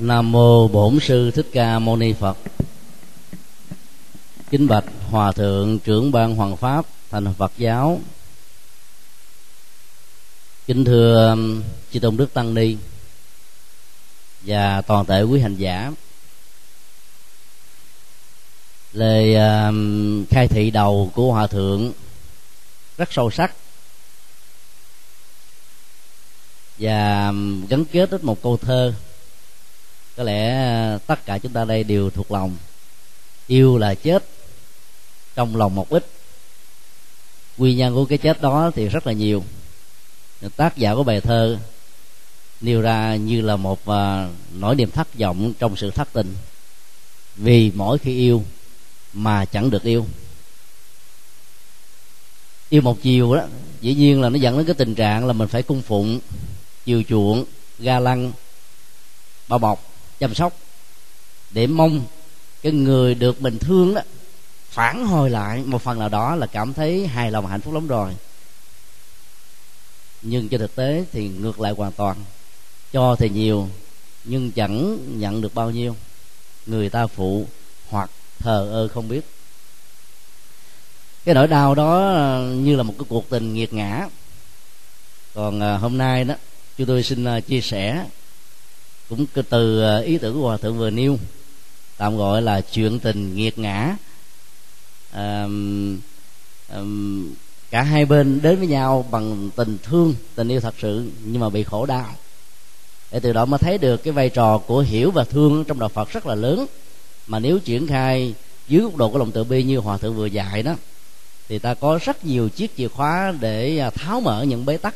Nam mô Bổn sư Thích Ca Mâu Ni Phật. Kính bạch Hòa thượng trưởng ban Hoàng pháp thành Phật giáo. Kính thưa um, chư tôn đức tăng ni và toàn thể quý hành giả. Lời um, khai thị đầu của Hòa thượng rất sâu sắc và um, gắn kết đến một câu thơ có lẽ à, tất cả chúng ta đây đều thuộc lòng. Yêu là chết trong lòng một ít. Nguyên nhân của cái chết đó thì rất là nhiều. Tác giả của bài thơ nêu ra như là một uh, nỗi niềm thất vọng trong sự thất tình. Vì mỗi khi yêu mà chẳng được yêu. Yêu một chiều đó dĩ nhiên là nó dẫn đến cái tình trạng là mình phải cung phụng chiều chuộng ga lăng bao bọc chăm sóc, để mong cái người được mình thương đó phản hồi lại một phần nào đó là cảm thấy hài lòng, hạnh phúc lắm rồi. Nhưng trên thực tế thì ngược lại hoàn toàn, cho thì nhiều nhưng chẳng nhận được bao nhiêu. Người ta phụ hoặc thờ ơ không biết. Cái nỗi đau đó như là một cái cuộc tình nghiệt ngã. Còn à, hôm nay đó, chúng tôi xin à, chia sẻ cũng từ ờ, ý tưởng của hòa thượng vừa nêu tạm gọi là chuyện tình nghiệt ngã. À, à, cả hai bên đến với nhau bằng tình thương tình yêu thật sự nhưng mà bị khổ đau. Để từ đó mới thấy được cái vai trò của hiểu và thương trong đạo Phật rất là lớn. Mà nếu triển khai dưới góc độ của lòng từ bi như hòa thượng vừa dạy đó thì ta có rất nhiều chiếc chìa khóa để à, tháo mở những bế tắc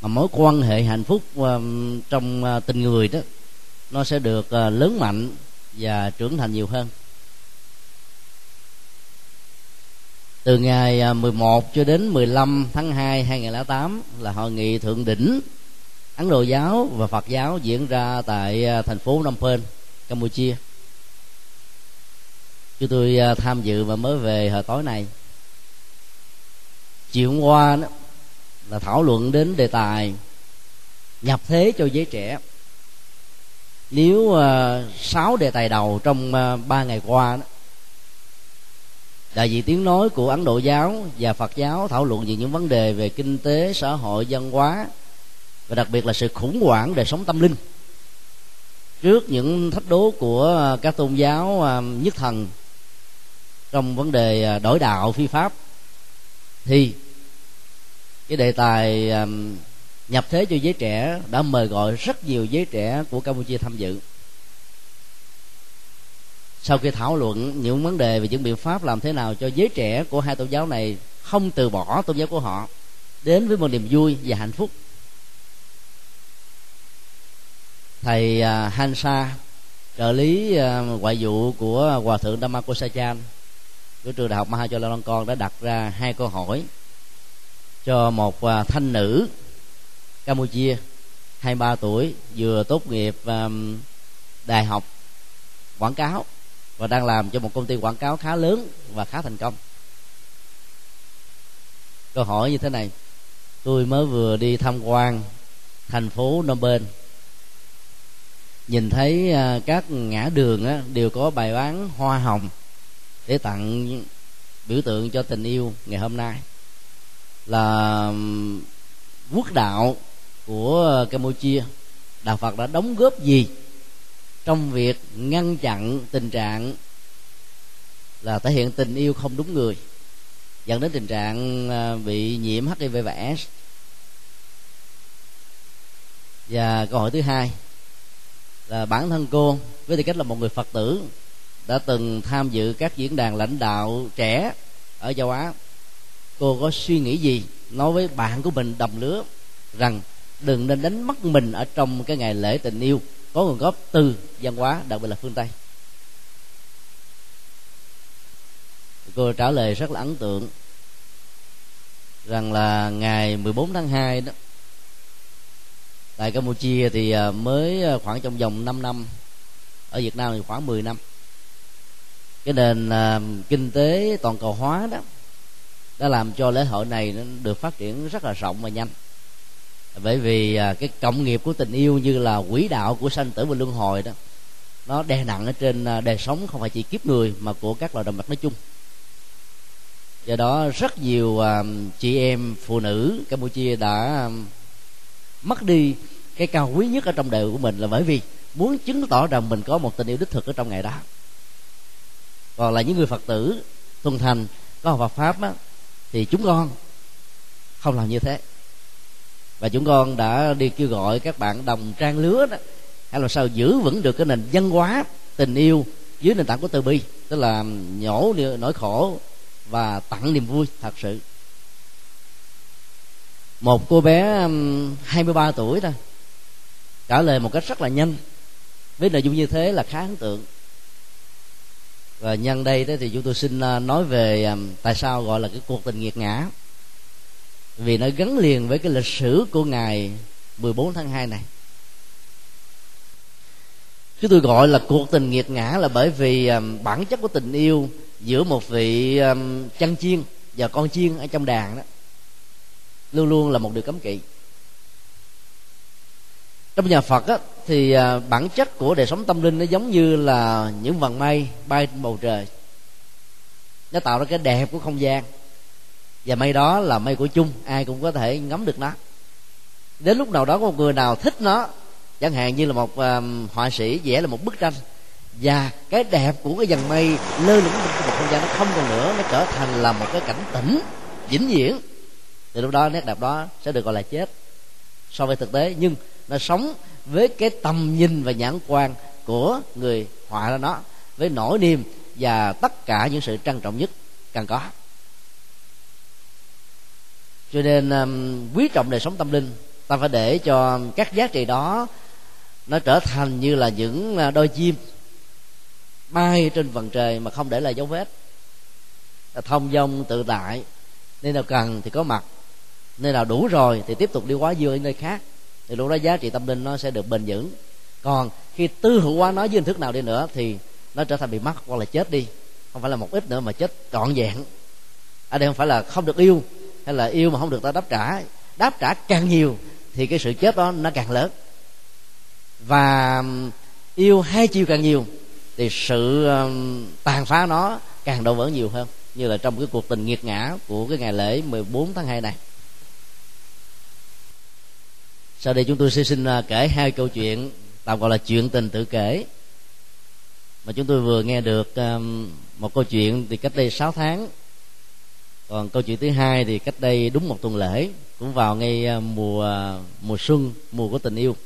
mà mối quan hệ hạnh phúc um, trong uh, tình người đó nó sẽ được uh, lớn mạnh và trưởng thành nhiều hơn từ ngày uh, 11 cho đến 15 tháng 2 2008 là hội nghị thượng đỉnh Ấn Độ giáo và Phật giáo diễn ra tại thành phố Phnom Penh, Campuchia. Chúng tôi tham dự và mới về hồi tối này. Chiều hôm qua đó, là thảo luận đến đề tài nhập thế cho giới trẻ. Nếu uh, sáu đề tài đầu trong uh, ba ngày qua đó đại diện tiếng nói của ấn độ giáo và phật giáo thảo luận về những vấn đề về kinh tế xã hội văn hóa và đặc biệt là sự khủng hoảng đời sống tâm linh. Trước những thách đố của các tôn giáo ờ, nhất thần trong vấn đề đổi đạo phi pháp thì cái đề tài um, nhập thế cho giới trẻ đã mời gọi rất nhiều giới trẻ của campuchia tham dự. Sau khi thảo luận những vấn đề về những biện pháp làm thế nào cho giới trẻ của hai tôn giáo này không từ bỏ tôn giáo của họ đến với một niềm vui và hạnh phúc. Thầy uh, Hansa trợ lý uh, ngoại vụ của hòa thượng Dhamma Sachan của trường đại học Mahachalankon đã đặt ra hai câu hỏi cho một à, thanh nữ Campuchia 23 tuổi vừa tốt nghiệp um, đại học quảng cáo và đang làm cho một công ty quảng cáo khá lớn và khá thành công. Câu hỏi như thế này tôi mới vừa đi tham quan thành phố Phnom Penh. Nhìn thấy uh, các ngã đường á, đều có bài bán hoa hồng để tặng biểu tượng cho tình yêu ngày hôm nay là quốc đạo của campuchia. Đạo phật đã đóng góp gì trong việc ngăn chặn tình trạng là thể hiện tình yêu không đúng người, dẫn đến tình trạng à, bị nhiễm hiv và s và câu hỏi thứ hai là bản thân cô, với tư cách là một người phật tử, đã từng tham dự các diễn đàn lãnh đạo trẻ ở châu á cô có suy nghĩ gì, nói với bạn của mình đồng lứa rằng đừng nên đánh mất mình ở trong cái ngày lễ tình yêu có nguồn gốc từ văn hóa, đặc biệt là phương tây. Cô trả lời rất là ấn tượng rằng là ngày 14 tháng 2 đó, tại Campuchia thì à, mới à, khoảng trong vòng 5 năm, ở Việt Nam thì khoảng 10 năm, cái nền à, kinh tế toàn cầu hóa đó đã làm cho lễ hội này nó được phát triển rất là rộng và nhanh. Bởi vì à, cái cộng nghiệp của tình yêu như là quỹ đạo của sanh tử và luân hồi đó nó đè nặng ở trên à, đời sống không phải chỉ kiếp người mà của các loài động vật nói chung. Do đó rất nhiều à, chị em phụ nữ campuchia đã mất đi cái cao quý nhất ở trong đời của mình là bởi vì muốn chứng tỏ rằng mình có một tình yêu đích thực ở trong ngày đó. Còn là những người phật tử tuân thành có học Phật pháp á, thì chúng con, không làm như thế. Và chúng con đã đi kêu gọi các bạn đồng trang lứa đó, hay là sao giữ vững được cái nền văn hóa tình yêu dưới nền tảng của từ bi, tức là nhổ nỗi khổ và tặng niềm vui thật sự. Một cô bé 23 tuổi thôi trả lời một cách rất là nhanh, với nội dung như thế là khá ấn tượng và nhân đây đó thì chúng tôi xin à, nói về à, tại sao gọi là cái cuộc tình nghiệt ngã. Vì nó gắn liền với cái lịch sử của ngày 14 tháng 2 này. Chúng tôi gọi là cuộc tình nghiệt ngã là bởi vì à, bản chất của tình yêu giữa một vị chăn chiên và con chiên ở trong đàn đó, luôn luôn là một điều cấm kỵ trong nhà phật á, thì à, bản chất của đời sống tâm linh nó giống như là những vần mây bay trên bầu trời. Nó tạo ra cái đẹp của không gian. Và mây đó là mây của chung ai cũng có thể ngắm được nó. Đến lúc nào đó có một người nào thích nó chẳng hạn như là một um, họa sĩ vẽ là một bức tranh và cái đẹp của cái dàn mây lơ lửng trong một không gian nó không còn nữa nó trở thành là một cái cảnh tỉnh vĩnh viễn. Thì lúc đó nét đẹp đó sẽ được gọi là chết. So với thực tế nhưng nó sống với cái tầm nhìn và nhãn quan của người họa ra nó với nỗi niềm và tất cả những sự trân trọng nhất cần có. Cho nên um, quý trọng đời sống tâm linh ta phải để cho các giá trị đó nó trở thành như là những à, đôi chim bay trên vầng trời mà không để lại dấu vết. Thông dong tự tại nên nào cần thì có mặt nơi nào đủ rồi thì tiếp tục đi quá dương ở nơi khác thì lúc đó giá trị tâm linh nó sẽ được bền vững. Còn khi tư hữu hóa nó với hình thức nào đi nữa thì nó trở thành bị mất hoặc là chết đi. Không phải là một ít nữa mà chết trọn vẹn. Ở đây không phải là không được yêu hay là yêu mà không được ta đáp trả. Đáp trả càng nhiều thì cái sự chết đó nó càng lớn. Và um, yêu hai chiều càng nhiều thì sự um, tàn phá nó càng đổ vỡ nhiều hơn. Như là trong cái cuộc tình nghiệt ngã của cái ngày lễ 14 tháng 2 này sau đây chúng tôi sẽ xin à, kể hai câu chuyện tạm gọi là chuyện tình tự kể. Mà chúng tôi vừa nghe được um, một câu chuyện thì cách đây 6 tháng. Còn câu chuyện thứ hai thì cách đây đúng một tuần lễ, cũng vào ngay à, mùa à, mùa xuân, mùa của tình yêu.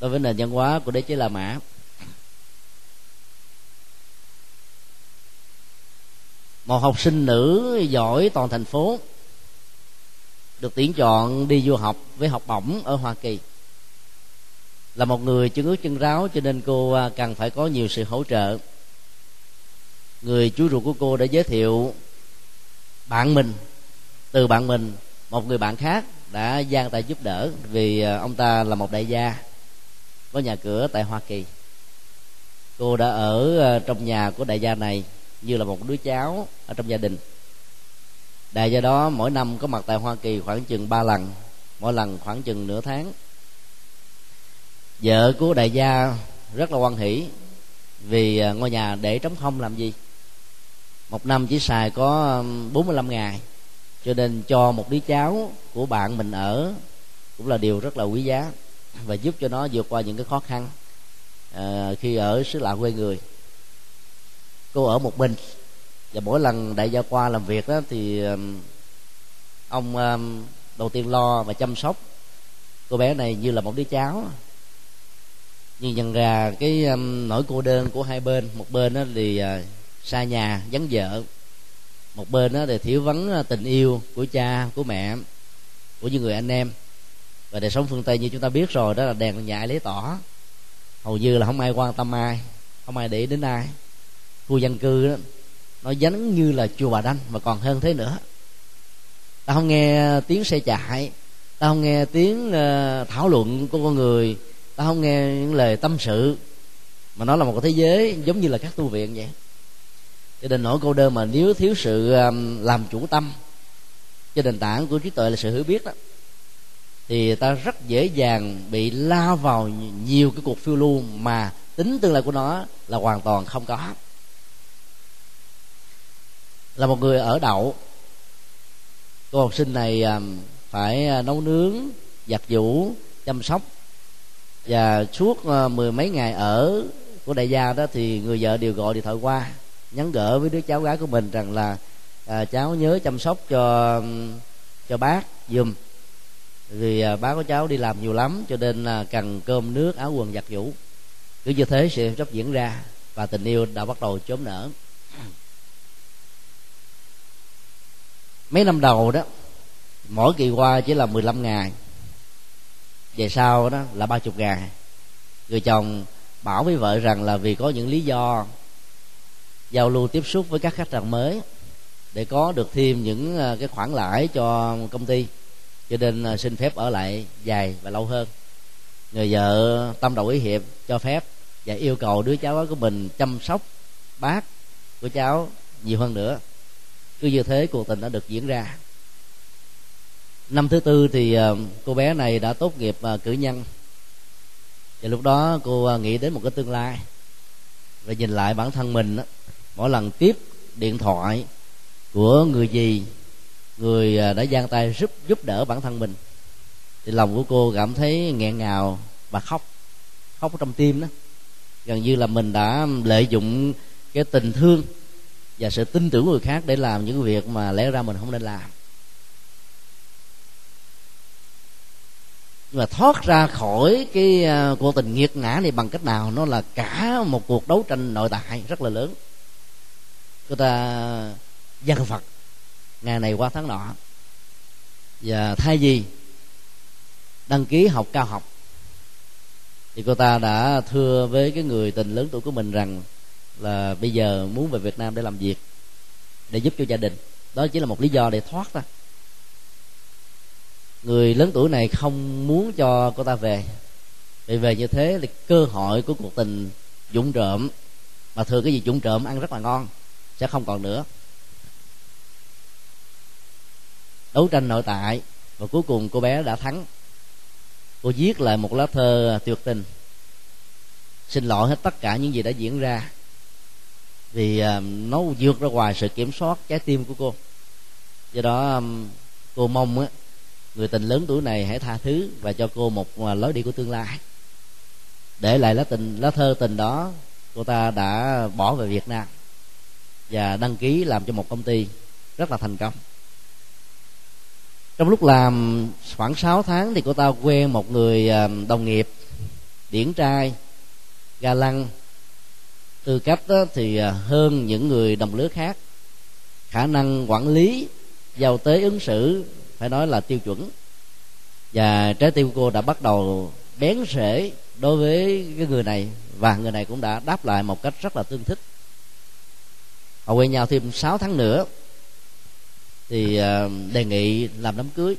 Đối với nền văn hóa của đế chế La Mã. Một học sinh nữ giỏi toàn thành phố được tuyển chọn đi du học với học bổng ở Hoa Kỳ. Là một người chân ướt chân ráo cho nên cô à, cần phải có nhiều sự hỗ trợ. Người chú ruột của cô đã giới thiệu bạn mình, từ bạn mình, một người bạn khác đã gian tay giúp đỡ vì à, ông ta là một đại gia có nhà cửa tại Hoa Kỳ. Cô đã ở à, trong nhà của đại gia này như là một đứa cháu ở trong gia đình đại gia đó mỗi năm có mặt tại hoa kỳ khoảng chừng ba lần mỗi lần khoảng chừng nửa tháng. Vợ của đại gia rất là quan hỷ vì à, ngôi nhà để trống không làm gì. Một năm chỉ xài có 45 ngày cho nên cho một đứa cháu của bạn mình ở cũng là điều rất là quý giá và giúp cho nó vượt qua những cái khó khăn uh, khi ở xứ lạ quê người. Cô ở một mình và mỗi lần đại gia qua làm việc đó thì ông đầu tiên lo và chăm sóc cô bé này như là một đứa cháu. Nhưng nhận ra cái nỗi cô đơn của hai bên, một bên đó thì à, xa nhà, vắng vợ, một bên đó thì thiếu vắng à, tình yêu của cha, của mẹ, của những người anh em. Và đời sống phương tây như chúng ta biết rồi đó là đèn nhại lấy tỏ. Hầu như là không ai quan tâm ai, không ai để ý đến ai. Khu dân cư đó nó giống như là chùa bà đanh, mà còn hơn thế nữa. Ta không nghe tiếng xe chạy, ta không nghe tiếng ờ, thảo luận của con người, ta không nghe những lời tâm sự, mà nó là một cái thế giới giống như là các tu viện vậy. Cho nên nỗi cô đơn mà nếu thiếu sự làm chủ tâm cho nền tảng của trí tuệ là sự hiểu biết đó, thì ta rất dễ dàng bị lao vào nhiều cái cuộc phiêu lưu mà tính tương lai của nó là hoàn toàn không có là một người ở đậu. Cô học sinh này à, phải à, nấu nướng giặt giũ chăm sóc. Và suốt à, mười mấy ngày ở của đại gia đó thì người vợ đều gọi điện thoại qua nhắn gỡ với đứa cháu gái của mình rằng là à, cháu nhớ chăm sóc cho cho bác dùm vì à, bác của cháu đi làm nhiều lắm cho nên là cần cơm nước áo quần giặt giũ. Cứ như thế sự sắp diễn ra và tình yêu đã bắt đầu chớm nở. Mấy năm đầu đó, mỗi kỳ qua chỉ là 15 ngày. Về sau đó là ba chục ngày. Người chồng bảo với vợ rằng là vì có những lý do giao lưu tiếp xúc với các khách hàng mới để có được thêm những ờ, cái khoản lãi cho công ty. Cho nên ờ, xin phép ở lại dài và lâu hơn. Người vợ tâm đầu ý hiệp cho phép và yêu cầu đứa cháu của mình chăm sóc bác của cháu nhiều hơn nữa cứ như thế cuộc tình đã được diễn ra. Năm thứ tư thì ờ, cô bé này đã tốt nghiệp ờ, cử nhân. Và lúc đó cô ờ, nghĩ đến một cái tương lai. Và nhìn lại bản thân mình mỗi lần tiếp điện thoại của người gì người đã giang tay giúp giúp đỡ bản thân mình, thì lòng của cô cảm thấy nghẹn ngào và khóc khóc ở trong tim đó. Gần như là mình đã lợi dụng cái tình thương và sự tin tưởng của người khác để làm những việc mà lẽ ra mình không nên làm. Nhưng mà thoát ra khỏi cái à, cuộc tình nghiệt ngã này bằng cách nào nó là cả một cuộc đấu tranh nội tại rất là lớn. Người ta dân phật, ngày này qua tháng nọ. Và thay vì đăng ký học cao học, thì cô ta đã thưa với cái người tình lớn tuổi của mình rằng là bây giờ muốn về Việt Nam để làm việc, để giúp cho gia đình. Đó chỉ là một lý do để thoát ra người lớn tuổi này không muốn cho cô ta về. Vì về như thế thì cơ hội của cuộc tình dũng trộm. Mà thường cái gì dũng trộm, ăn rất là ngon, sẽ không còn nữa. Đấu tranh nội tại, và cuối cùng cô bé đã thắng. Cô viết lại một lá thơ tuyệt tình. Xin lỗi hết tất cả những gì đã diễn ra vì à, nó vượt ra ngoài sự kiểm soát trái tim của cô. Do đó à, cô mong á, người tình lớn tuổi này hãy tha thứ và cho cô một à, lối đi của tương lai. Để lại lá tình, lá thơ tình đó, cô ta đã bỏ về Việt Nam và đăng ký làm cho một công ty rất là thành công. Trong lúc làm, khoảng 6 tháng thì cô ta quen một người đồng nghiệp, điển trai, ga lăng tư cách thì à, hơn những người đồng lứa khác. Khả năng quản lý, giao tế ứng xử, phải nói là tiêu chuẩn. Và trái tim cô đã bắt đầu bén rễ đối với cái người này, và người này cũng đã đáp lại một cách rất là tương thích. Họ quen nhau thêm 6 tháng nữa, thì à, đề nghị làm đám cưới.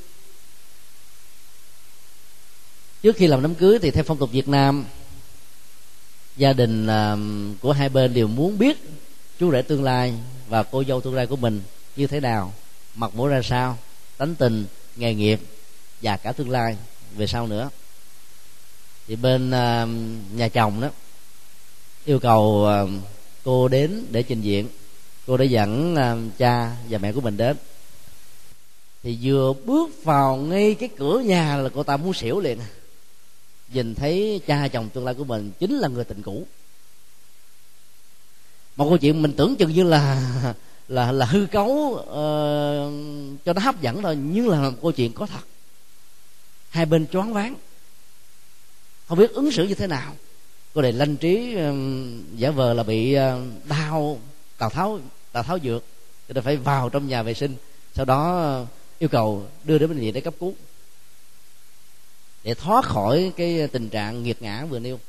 Trước khi làm đám cưới thì theo phong tục Việt Nam gia đình à, của hai bên đều muốn biết chú rể tương lai và cô dâu tương lai của mình như thế nào, mặt mũi ra sao, tánh tình, nghề nghiệp và cả tương lai về sau nữa. Thì bên à, nhà chồng đó yêu cầu à, cô đến để trình diện. Cô đã dẫn cha và mẹ của mình đến. Thì vừa bước vào ngay cái cửa nhà là cô ta muốn xỉu liền nhìn thấy cha chồng tương lai của mình chính là người tình cũ. Một câu chuyện mình tưởng chừng như là là là hư cấu uh, cho nó hấp dẫn thôi nhưng là một câu chuyện có thật. Hai bên choáng váng. Không biết ứng xử như thế nào. Cô này lanh trí um, giả vờ là bị uh, đau tào tháo tào tháo dược. Cho nên phải vào trong nhà vệ sinh. Sau đó uh, yêu cầu đưa đến bệnh viện để cấp cứu để thoát khỏi cái tình trạng nghiệt ngã vừa nêu.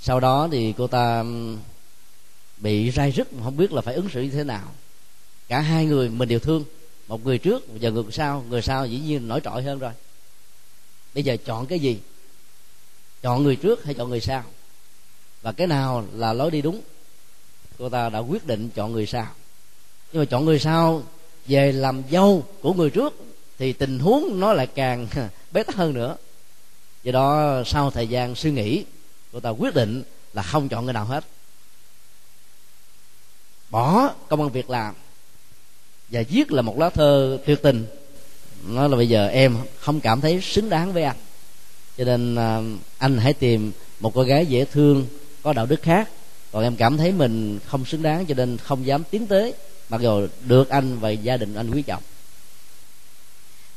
Sau đó thì cô ta bị rai rứt không biết là phải ứng xử như thế nào. Cả hai người mình đều thương. Một người trước và người sau người sau dĩ nhiên nổi trội hơn rồi. Bây giờ chọn cái gì? Chọn người trước hay chọn người sau? Và cái nào là lối đi đúng? Cô ta đã quyết định chọn người sau. Nhưng mà chọn người sau về làm dâu của người trước thì tình huống nó lại càng bế tắc hơn nữa. Do đó, sau thời gian suy nghĩ, cô ta quyết định là không chọn người nào hết. Bỏ công an việc làm và viết là một lá thơ tuyệt tình. Nói là bây giờ em không cảm thấy xứng đáng với anh. Cho nên à, anh hãy tìm một cô gái dễ thương, có đạo đức khác. Còn em cảm thấy mình không xứng đáng, cho nên không dám tiến tới. Mặc dù được anh và gia đình anh quý trọng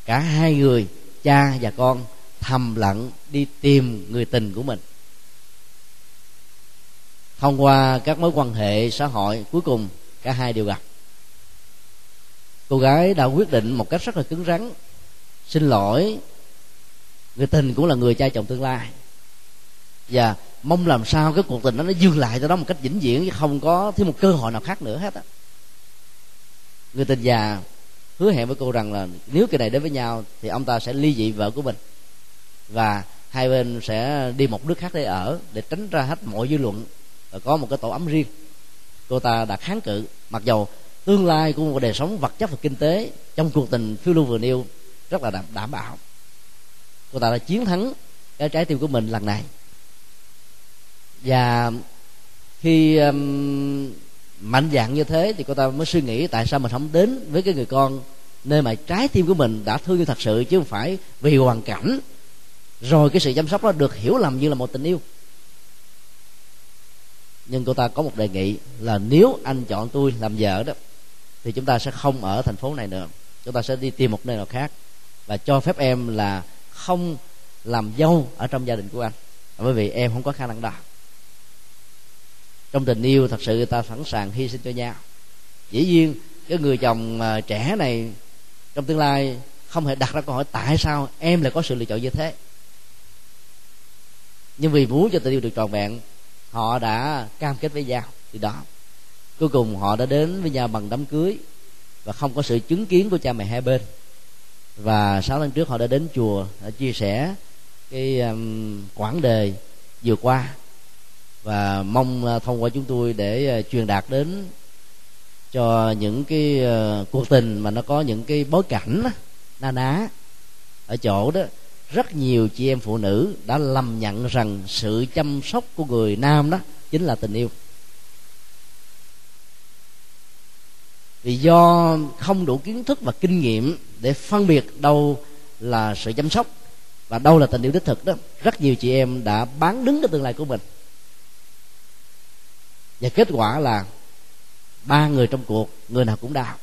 cả hai người, cha và con, thầm lặng đi tìm người tình của mình. Thông qua các mối quan hệ xã hội, cuối cùng cả hai đều gặp. Cô gái đã quyết định một cách rất là cứng rắn, xin lỗi, người tình cũng là người cha chồng tương lai. Và mong làm sao cái cuộc tình đó nó dừng lại cho đó một cách vĩnh viễn chứ không có thêm một cơ hội nào khác nữa hết á. Người tình già hứa hẹn với cô rằng là nếu cái này đến với nhau thì ông ta sẽ ly dị vợ của mình. Và hai bên sẽ đi một nước khác để ở để tránh ra hết mọi dư luận và có một cái tổ ấm riêng. Cô ta đã kháng cự mặc dầu tương lai của một đời sống vật chất và kinh tế trong cuộc tình phiêu lưu vừa nêu rất là đảm, đảm bảo. Cô ta đã chiến thắng cái trái tim của mình lần này. Và khi um, mạnh dạng như thế thì cô ta mới suy nghĩ tại sao mình không đến với cái người con nơi mà trái tim của mình đã thương yêu thật sự chứ không phải vì hoàn cảnh. Rồi cái sự chăm sóc đó được hiểu lầm như là một tình yêu. Nhưng cô ta có một đề nghị là nếu anh chọn tôi làm vợ đó, thì chúng ta sẽ không ở thành phố này nữa. Chúng ta sẽ đi tìm một nơi nào khác. Và cho phép em là không làm dâu ở trong gia đình của anh. Bởi vì em không có khả năng đó. Trong tình yêu, thật sự người ta sẵn sàng hy sinh cho nhau. Dĩ nhiên, cái người chồng trẻ này trong tương lai không hề đặt ra câu hỏi tại sao em lại có sự lựa chọn như thế. Nhưng vì muốn cho tình yêu được trọn vẹn họ đã cam kết với nhau thì đó. Cuối cùng họ đã đến với nhau bằng đám cưới và không có sự chứng kiến của cha mẹ hai bên. Và sáu năm trước họ đã đến chùa đã chia sẻ cái um, quãng đề vừa qua. Và mong uh, thông qua chúng tôi để uh, truyền đạt đến cho những cái ờ, cuộc tình mà nó có những cái bối cảnh na ná. Ở chỗ đó, rất nhiều chị em phụ nữ đã lầm nhận rằng sự chăm sóc của người nam đó chính là tình yêu. Vì do không đủ kiến thức và kinh nghiệm để phân biệt đâu là sự chăm sóc và đâu là tình yêu đích thực đó, rất nhiều chị em đã bán đứng cái tương lai của mình. Và kết quả là ba người trong cuộc, người nào cũng đau.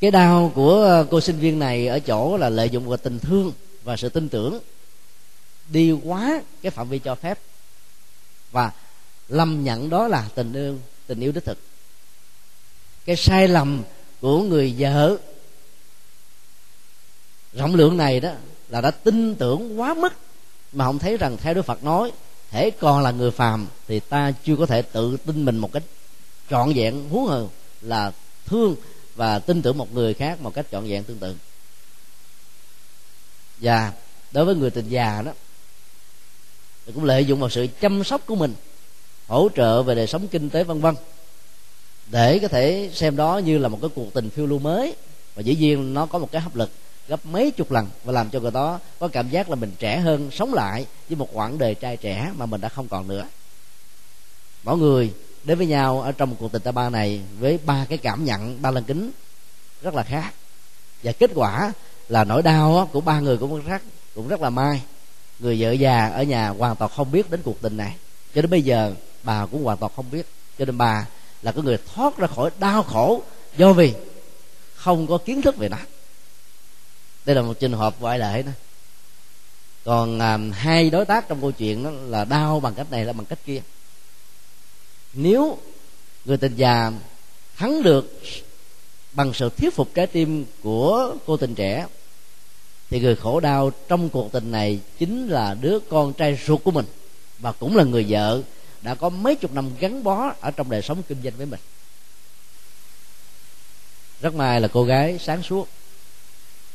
Cái đau của ờ, cô sinh viên này ở chỗ là lợi dụng vào tình thương và sự tin tưởng, đi quá cái phạm vi cho phép và lầm nhận đó là tình yêu tình yêu đích thực. Cái sai lầm của người vợ rộng lượng này đó là đã tin tưởng quá mức mà không thấy rằng theo đức phật nói, thể còn là người phàm thì ta chưa có thể tự tin mình một cách trọn vẹn huống hồ là thương và tin tưởng một người khác một cách trọn vẹn tương tự. Và đối với người tình già đó, thì cũng lợi dụng vào sự chăm sóc của mình, hỗ trợ về đời sống kinh tế vân vân, để có thể xem đó như là một cái cuộc tình phiêu lưu mới. Và dĩ nhiên nó có một cái hấp lực gấp mấy chục lần và làm cho người đó có cảm giác là mình trẻ hơn, sống lại với một quãng đời trai trẻ mà mình đã không còn nữa. Mỗi người đến với nhau ở trong một cuộc tình ta ba này với ba cái cảm nhận ba lần kính rất là khác. Và kết quả là nỗi đau của ba người cũng rất cũng rất là may người vợ già ở nhà hoàn toàn không biết đến cuộc tình này. Cho đến bây giờ bà cũng hoàn toàn không biết. Cho nên bà là cái người thoát ra khỏi đau khổ do vì không có kiến thức về nó. Đây là một trường hợp ngoại lệ đó. Còn à, hai đối tác trong câu chuyện đó là đau bằng cách này là bằng cách kia nếu người tình già thắng được bằng sự thuyết phục trái tim của cô tình trẻ thì người khổ đau trong cuộc tình này chính là đứa con trai ruột của mình và cũng là người vợ đã có mấy chục năm gắn bó ở trong đời sống kinh doanh với mình. Rất may là cô gái sáng suốt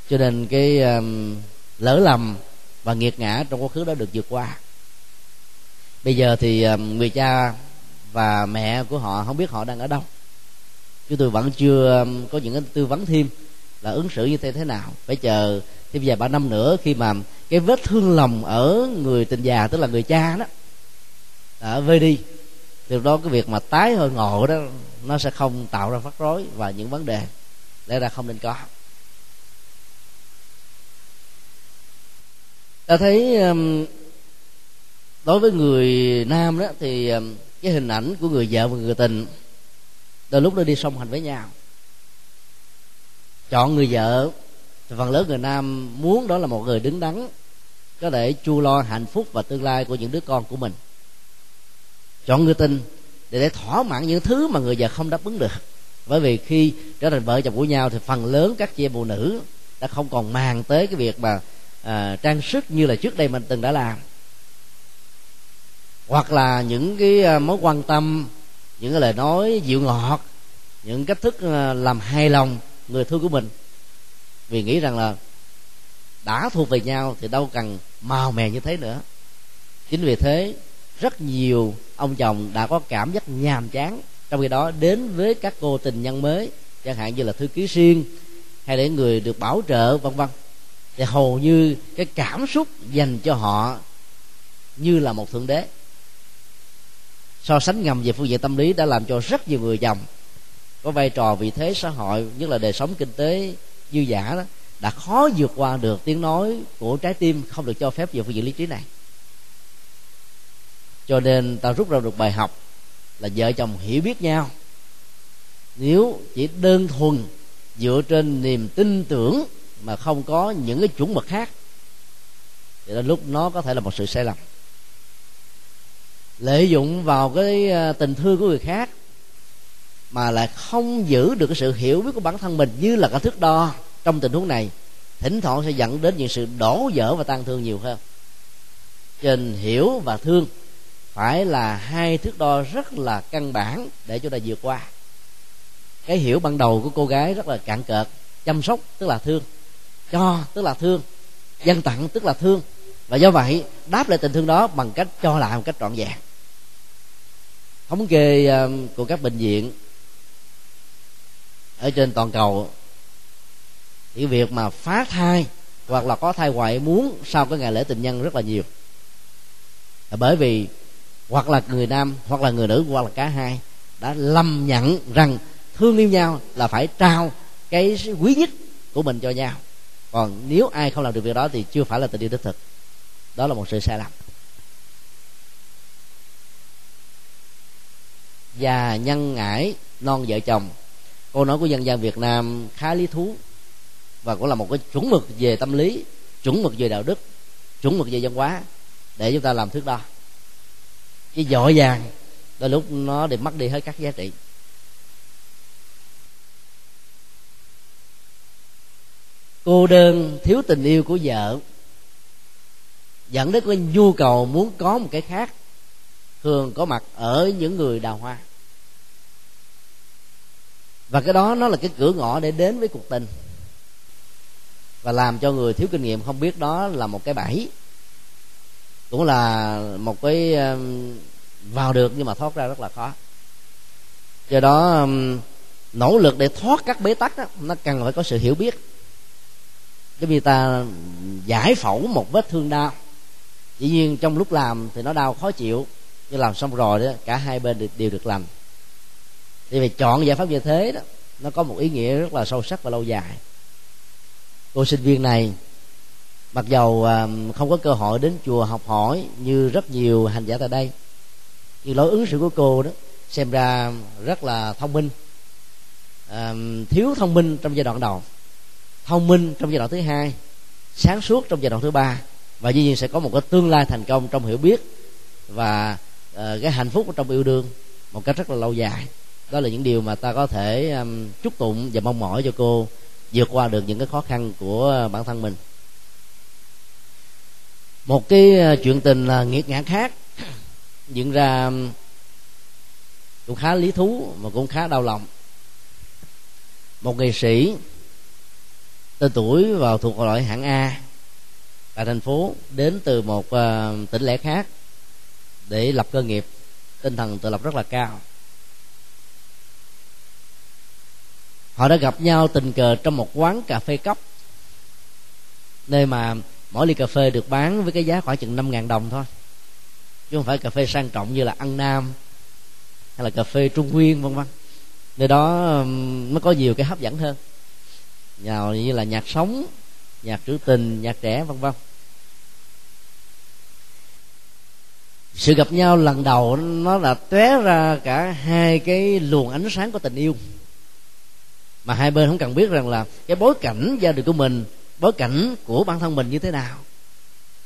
cho nên cái um, lỡ lầm và nghiệt ngã trong quá khứ đó được vượt qua. Bây giờ thì um, người cha và mẹ của họ không biết họ đang ở đâu. Chúng tôi vẫn chưa um, có những cái tư vấn thêm là ứng xử như thế thế nào. Phải chờ thêm vài ba năm nữa khi mà cái vết thương lòng ở người tình già, tức là người cha đó, đã vơi đi. Từ đó cái việc mà tái hồi ngộ đó, nó sẽ không tạo ra phát rối và những vấn đề lẽ ra không nên có. Ta thấy um, đối với người nam đó thì um, cái hình ảnh của người vợ và người tình đôi lúc nó đi song hành với nhau. Chọn người vợ phần lớn người nam muốn đó là một người đứng đắn có thể chu lo hạnh phúc và tương lai của những đứa con của mình. Chọn người tình để để thỏa mãn những thứ mà người vợ không đáp ứng được. Bởi vì khi trở thành vợ chồng của nhau thì phần lớn các chị em phụ nữ đã không còn màng tới cái việc mà à, trang sức như là trước đây mình từng đã làm hoặc là những cái ờ, mối quan tâm, những cái lời nói dịu ngọt, những cách thức ờ, làm hài lòng người thương của mình. Vì nghĩ rằng là đã thuộc về nhau thì đâu cần màu mè như thế nữa. Chính vì thế, rất nhiều ông chồng đã có cảm giác nhàm chán trong khi đó đến với các cô tình nhân mới, chẳng hạn như là thư ký riêng hay để người được bảo trợ, vân vân. Thì hầu như cái cảm xúc dành cho họ như là một thượng đế so sánh ngầm về phương diện tâm lý đã làm cho rất nhiều người chồng có vai trò vị thế xã hội, nhất là đời sống kinh tế dư giả đó, đã khó vượt qua được tiếng nói của trái tim không được cho phép về phương diện lý trí này. Cho nên ta rút ra được bài học là vợ chồng hiểu biết nhau. Nếu chỉ đơn thuần dựa trên niềm tin tưởng mà không có những cái chuẩn mực khác, thì đến lúc nó có thể là một sự sai lầm lợi dụng vào cái ờ, tình thương của người khác, mà lại không giữ được cái sự hiểu biết của bản thân mình như là cái thước đo trong tình huống này, thỉnh thoảng sẽ dẫn đến những sự đổ vỡ và tan thương nhiều hơn. Trên hiểu và thương phải là hai thước đo rất là căn bản để chúng ta vượt qua. Cái hiểu ban đầu của cô gái rất là cạn cợt, chăm sóc tức là thương, cho tức là thương dân tặng tức là thương, và do vậy đáp lại tình thương đó bằng cách cho lại một cách trọn vẹn thống kê ờ, của các bệnh viện ở trên toàn cầu. Thì việc mà phá thai hoặc là có thai ngoại muốn sau cái ngày lễ tình nhân rất là nhiều. Là bởi vì hoặc là người nam, hoặc là người nữ, hoặc là cả hai đã lầm nhận rằng thương yêu nhau là phải trao cái quý nhất của mình cho nhau. Còn nếu ai không làm được việc đó thì chưa phải là tình yêu đích thực. Đó là một sự sai lầm. Và nhân ngải non vợ chồng. Câu nói của dân gian việt nam khá lý thú và cũng là một cái chuẩn mực về tâm lý, chuẩn mực về đạo đức, chuẩn mực về văn hóa để chúng ta làm thước đo. Cái dội vàng, đôi lúc nó để mất đi hết các giá trị. Cô đơn, thiếu tình yêu của vợ, dẫn đến cái nhu cầu muốn có một cái khác, thường có mặt ở những người đào hoa và cái đó nó là cái cửa ngõ để đến với cuộc tình. Và làm cho người thiếu kinh nghiệm không biết đó là một cái bẫy. Cũng là một cái um, vào được nhưng mà thoát ra rất là khó. Do đó um, nỗ lực để thoát các bế tắc đó, nó cần phải có sự hiểu biết. Giống như ta giải phẫu một vết thương đau. Dĩ nhiên trong lúc làm thì nó đau khó chịu nhưng làm xong rồi đó cả hai bên đều được lành thì phải chọn giải pháp như thế đó nó có một ý nghĩa rất là sâu sắc và lâu dài. Cô sinh viên này mặc dầu à, không có cơ hội đến chùa học hỏi như rất nhiều hành giả tại đây nhưng lối ứng xử của cô đó xem ra rất là thông minh. À, thiếu thông minh trong giai đoạn đầu thông minh trong giai đoạn thứ hai sáng suốt trong giai đoạn thứ ba và dĩ nhiên sẽ có một cái tương lai thành công trong hiểu biết và uh, cái hạnh phúc trong yêu đương một cách rất là lâu dài đó là những điều mà ta có thể um, chúc tụng và mong mỏi cho cô vượt qua được những cái khó khăn của bản thân mình. Một cái ờ, chuyện tình là nghiệt ngã khác diễn ra um, cũng khá lý thú mà cũng khá đau lòng. Một nghệ sĩ tên tuổi vào thuộc loại hạng A tại thành phố đến từ một ờ, tỉnh lẻ khác để lập cơ nghiệp tinh thần tự lập rất là cao. Họ đã gặp nhau tình cờ trong một quán cà phê cốc nơi mà mỗi ly cà phê được bán với cái giá khoảng chừng năm ngàn đồng thôi. Chứ không phải cà phê sang trọng như là ăn nam, hay là cà phê trung nguyên, vân vân. Nơi đó nó có nhiều cái hấp dẫn hơn. Nhào như là nhạc sống, nhạc trữ tình, nhạc trẻ, vân vân. Sự gặp nhau lần đầu nó là tóe ra cả hai cái luồng ánh sáng của tình yêu mà hai bên không cần biết rằng là cái bối cảnh gia đình của mình, bối cảnh của bản thân mình như thế nào.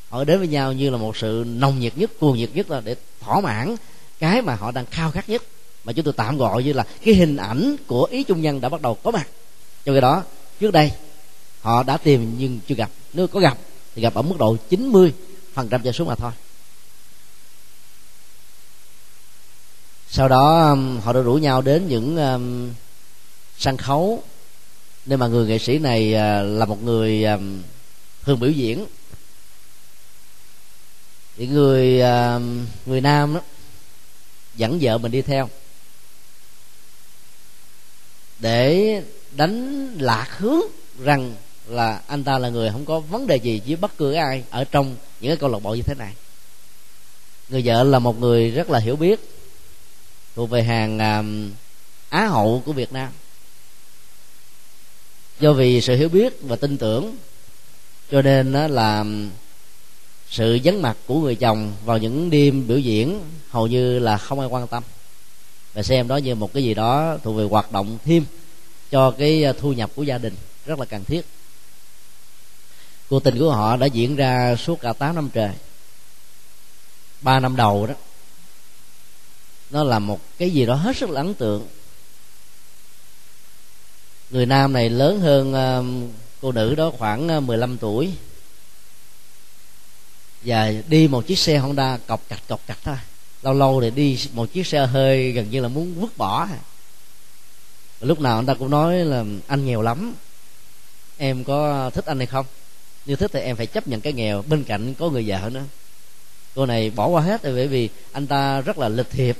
Họ đến với nhau như là một sự nồng nhiệt nhất, cuồng nhiệt nhất là để thỏa mãn cái mà họ đang khao khát nhất. Mà chúng tôi tạm gọi như là cái hình ảnh của ý chung nhân đã bắt đầu có mặt. Trong cái đó, trước đây, họ đã tìm nhưng chưa gặp. Nếu có gặp, thì gặp ở mức độ 90 phần trăm dân số mà thôi. Sau đó họ đã rủ nhau đến những sân khấu. Nên mà người nghệ sĩ này à, là một người à, thường biểu diễn. Thì người à, người nam đó dẫn vợ mình đi theo. Để đánh lạc hướng rằng là anh ta là người không có vấn đề gì với bất cứ ai ở trong những cái câu lạc bộ như thế này. Người vợ là một người rất là hiểu biết, thuộc về hàng á hậu của việt nam do vì sự hiểu biết và tin tưởng, cho nên đó là sự vắng mặt của người chồng vào những đêm biểu diễn hầu như là không ai quan tâm. Và xem đó như một cái gì đó thuộc về hoạt động thêm cho cái à, thu nhập của gia đình rất là cần thiết. Cuộc tình của họ đã diễn ra suốt cả 8 năm trời. Ba năm đầu đó, nó là một cái gì đó hết sức là ấn tượng người nam này lớn hơn ờ, cô nữ đó khoảng ờ, 15 tuổi. Và đi một chiếc xe honda cọc cạch cọc cạch thôi. Lâu lâu thì đi một chiếc xe hơi gần như là muốn vứt bỏ. Lúc nào anh ta cũng nói là anh nghèo lắm. Em có thích anh hay không? Như thích thì em phải chấp nhận cái nghèo. Bên cạnh có người vợ nữa. Cô này bỏ qua hết bởi vì anh ta rất là lịch thiệp.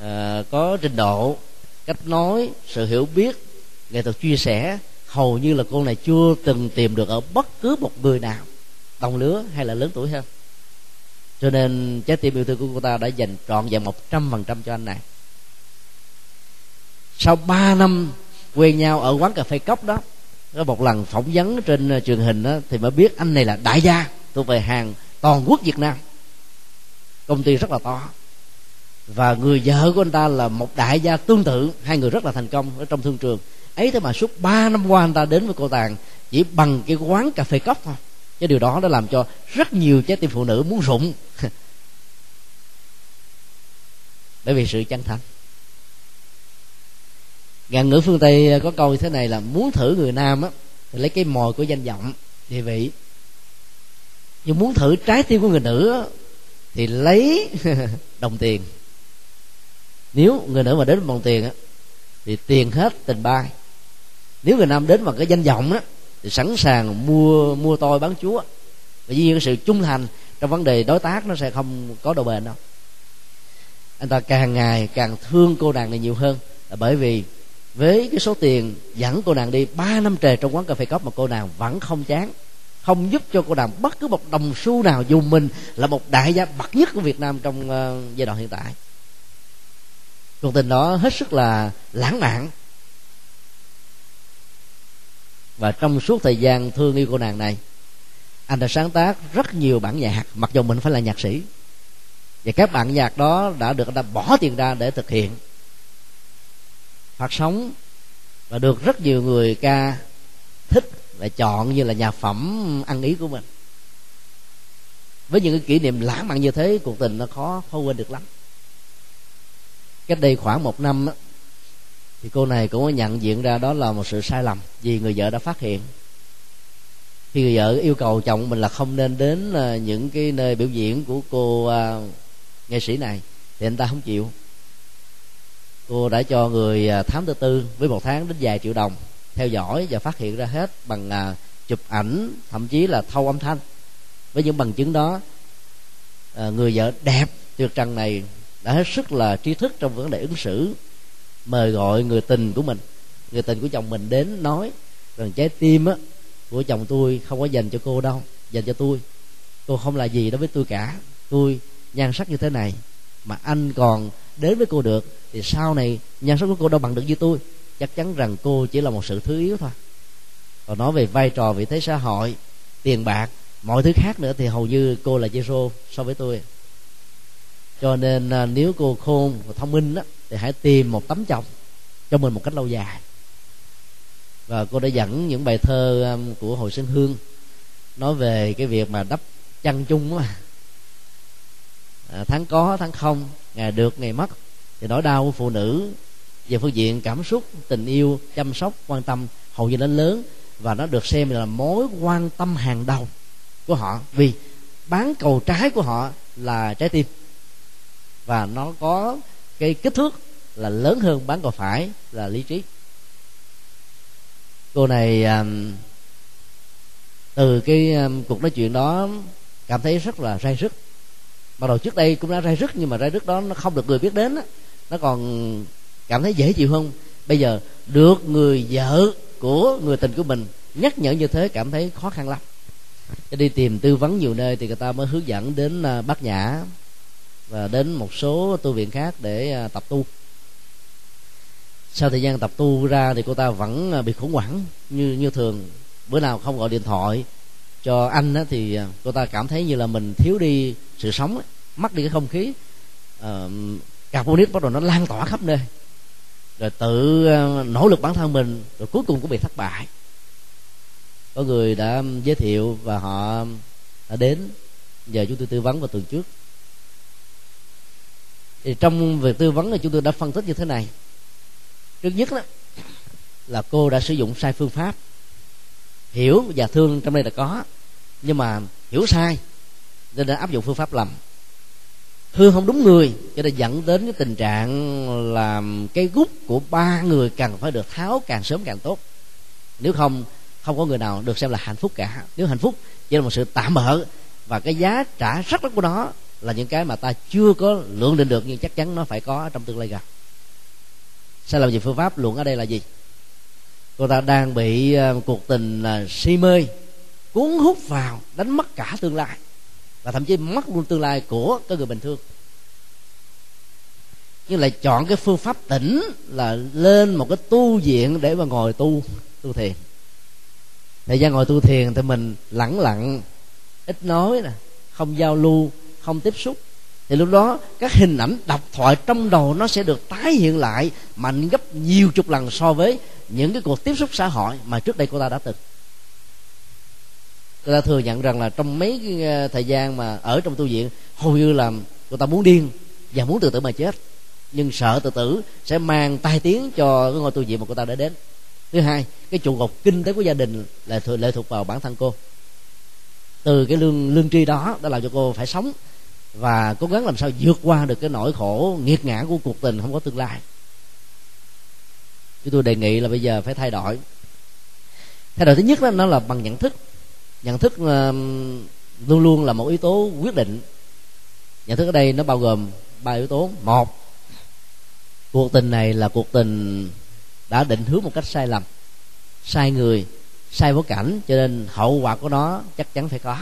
À, có trình độ cách nói sự hiểu biết nghệ thuật chia sẻ hầu như là cô này chưa từng tìm được ở bất cứ một người nào đồng lứa hay là lớn tuổi hơn. Cho nên trái tim yêu thương của cô ta đã dành trọn vẹn một trăm phần trăm cho anh này. Sau ba năm quen nhau ở quán cà phê cốc đó có một lần phỏng vấn trên ờ, truyền hình đó, thì mới biết anh này là đại gia thuộc về hàng toàn quốc việt nam. Công ty rất là to. Và người vợ của anh ta là một đại gia tương tự hai người rất là thành công ở trong thương trường ấy thế mà suốt ba năm qua anh ta đến với cô tàng chỉ bằng cái quán cà phê cốc thôi. Cái điều đó đã làm cho rất nhiều trái tim phụ nữ muốn rụng. Bởi vì sự chân thành. Ngạn ngữ phương tây có câu như thế này là muốn thử người nam á thì lấy cái mồi của danh vọng địa vị. Nhưng muốn thử trái tim của người nữ á, thì lấy đồng tiền. Nếu người nữ mà đến bằng tiền á thì tiền hết tình bay nếu người nam đến bằng cái danh vọng đó thì sẵn sàng mua mua tôi bán chúa. Và dĩ nhiên sự trung thành trong vấn đề đối tác nó sẽ không có độ bền đâu. Anh ta càng ngày càng thương cô nàng này nhiều hơn. Là bởi vì với cái số tiền dẫn cô nàng đi ba năm trời trong quán cà phê cốc mà cô nàng vẫn không chán không giúp cho cô nàng bất cứ một đồng xu nào dù mình là một đại gia bậc nhất của Việt Nam trong uh, giai đoạn hiện tại. Cuộc tình đó hết sức là lãng mạn và trong suốt thời gian thương yêu cô nàng này, anh đã sáng tác rất nhiều bản nhạc, mặc dù mình phải là nhạc sĩ. Và các bản nhạc đó đã được anh ta bỏ tiền ra để thực hiện. Phát sóng và được rất nhiều người ca thích và chọn như là nhà phẩm ăn ý của mình. Với những cái kỷ niệm lãng mạn như thế, cuộc tình nó khó khó quên được lắm. Cách đây khoảng một năm thì cô này cũng có nhận diện ra đó là một sự sai lầm vì người vợ đã phát hiện. Khi người vợ yêu cầu chồng mình là không nên đến à, những cái nơi biểu diễn của cô à, nghệ sĩ này, thì anh ta không chịu. Cô đã cho người à, thám tư tư với một tháng đến vài triệu đồng theo dõi và phát hiện ra hết bằng chụp ảnh, thậm chí là thâu âm thanh. Với những bằng chứng đó người vợ đẹp tuyệt trần này đã hết sức là trí thức trong vấn đề ứng xử mời gọi người tình của mình người tình của chồng mình đến nói rằng trái tim á của chồng tôi không có dành cho cô đâu dành cho tôi. Cô không là gì đối với tôi cả. Tôi nhan sắc như thế này mà anh còn đến với cô được thì sau này nhan sắc của cô đâu bằng được như tôi. Chắc chắn rằng cô chỉ là một sự thứ yếu thôi. Còn nói về vai trò vị thế xã hội tiền bạc mọi thứ khác nữa thì hầu như cô là giê so với tôi. Cho nên à, nếu cô khôn và thông minh đó, thì hãy tìm một tấm chồng cho mình một cách lâu dài. Và cô đã dẫn những bài thơ um, của hồi sinh hương nói về cái việc mà đắp chăn chung á à, tháng có tháng không ngày được ngày mất. Thì nỗi đau của phụ nữ về phương diện cảm xúc tình yêu chăm sóc quan tâm hầu như nó lớn và nó được xem là mối quan tâm hàng đầu của họ. Vì bán cầu trái của họ là trái tim. Và nó có cái kích thước là lớn hơn bán cầu phải là lý trí. Cô này um, từ cái um, cuộc nói chuyện đó cảm thấy rất là ray rứt bắt đầu trước đây cũng đã ray rứt nhưng mà ray rứt đó nó không được người biết đến nó còn cảm thấy dễ chịu hơn. Bây giờ được người vợ của người tình của mình nhắc nhở như thế cảm thấy khó khăn lắm. Cho đi tìm tư vấn nhiều nơi thì người ta mới hướng dẫn đến uh, bát nhã và đến một số tu viện khác để à, tập tu. Sau thời gian tập tu ra thì cô ta vẫn à, bị khủng hoảng như như thường. Bữa nào không gọi điện thoại cho anh á, thì à, cô ta cảm thấy như là mình thiếu đi sự sống mất đi cái không khí. Ờ, à, carbonic bắt đầu nó lan tỏa khắp nơi. Rồi tự nỗ lực bản thân mình rồi cuối cùng cũng bị thất bại. Có người đã giới thiệu và họ đã đến giờ chúng tôi tư vấn vào tuần trước thì trong việc tư vấn thì chúng tôi đã phân tích như thế này. Trước nhất đó, là cô đã sử dụng sai phương pháp. Hiểu và thương trong đây là có, nhưng mà hiểu sai, nên đã áp dụng phương pháp lầm. Thương không đúng người, cho nên dẫn đến cái tình trạng là cái gút của ba người cần phải được tháo càng sớm càng tốt. Nếu không không có người nào được xem là hạnh phúc cả. Nếu hạnh phúc, chỉ là một sự tạm bỡ và cái giá trả rất lớn của nó là những cái mà ta chưa có lượng định được, nhưng chắc chắn nó phải có trong tương lai gần. Sai lầm về phương pháp? Luận ở đây là gì? Cô ta đang bị ờ, cuộc tình ờ, si mê, cuốn hút vào, đánh mất cả tương lai. Và thậm chí mất luôn tương lai của cái người bình thường. Nhưng lại chọn cái phương pháp tỉnh là lên một cái tu viện để mà ngồi tu tu thiền. Thời gian ngồi tu thiền thì mình lẳng lặng, ít nói nè, không giao lưu không tiếp xúc. Thì lúc đó, các hình ảnh độc thoại trong đầu nó sẽ được tái hiện lại mạnh gấp nhiều chục lần so với những cái cuộc tiếp xúc xã hội mà trước đây cô ta đã từng. Cô ta thừa nhận rằng là trong mấy cái ờ, thời gian mà ở trong tu viện, hầu như là cô ta muốn điên và muốn tự tử mà chết. Nhưng sợ tự tử sẽ mang tai tiếng cho cái ngôi tu viện mà cô ta đã đến. Thứ hai, cái trụ cột kinh tế của gia đình là lệ thuộc vào bản thân cô. Từ cái lương lương tri đó đã làm cho cô phải sống và cố gắng làm sao vượt qua được cái nỗi khổ, nghiệt ngã của cuộc tình không có tương lai. Chúng tôi đề nghị là bây giờ phải thay đổi. Thay đổi thứ nhất đó, nó là bằng nhận thức. Nhận thức um, luôn luôn là một yếu tố quyết định. Nhận thức ở đây nó bao gồm ba yếu tố. Một, cuộc tình này là cuộc tình đã định hướng một cách sai lầm. Sai người, sai bối cảnh, cho nên hậu quả của nó chắc chắn phải có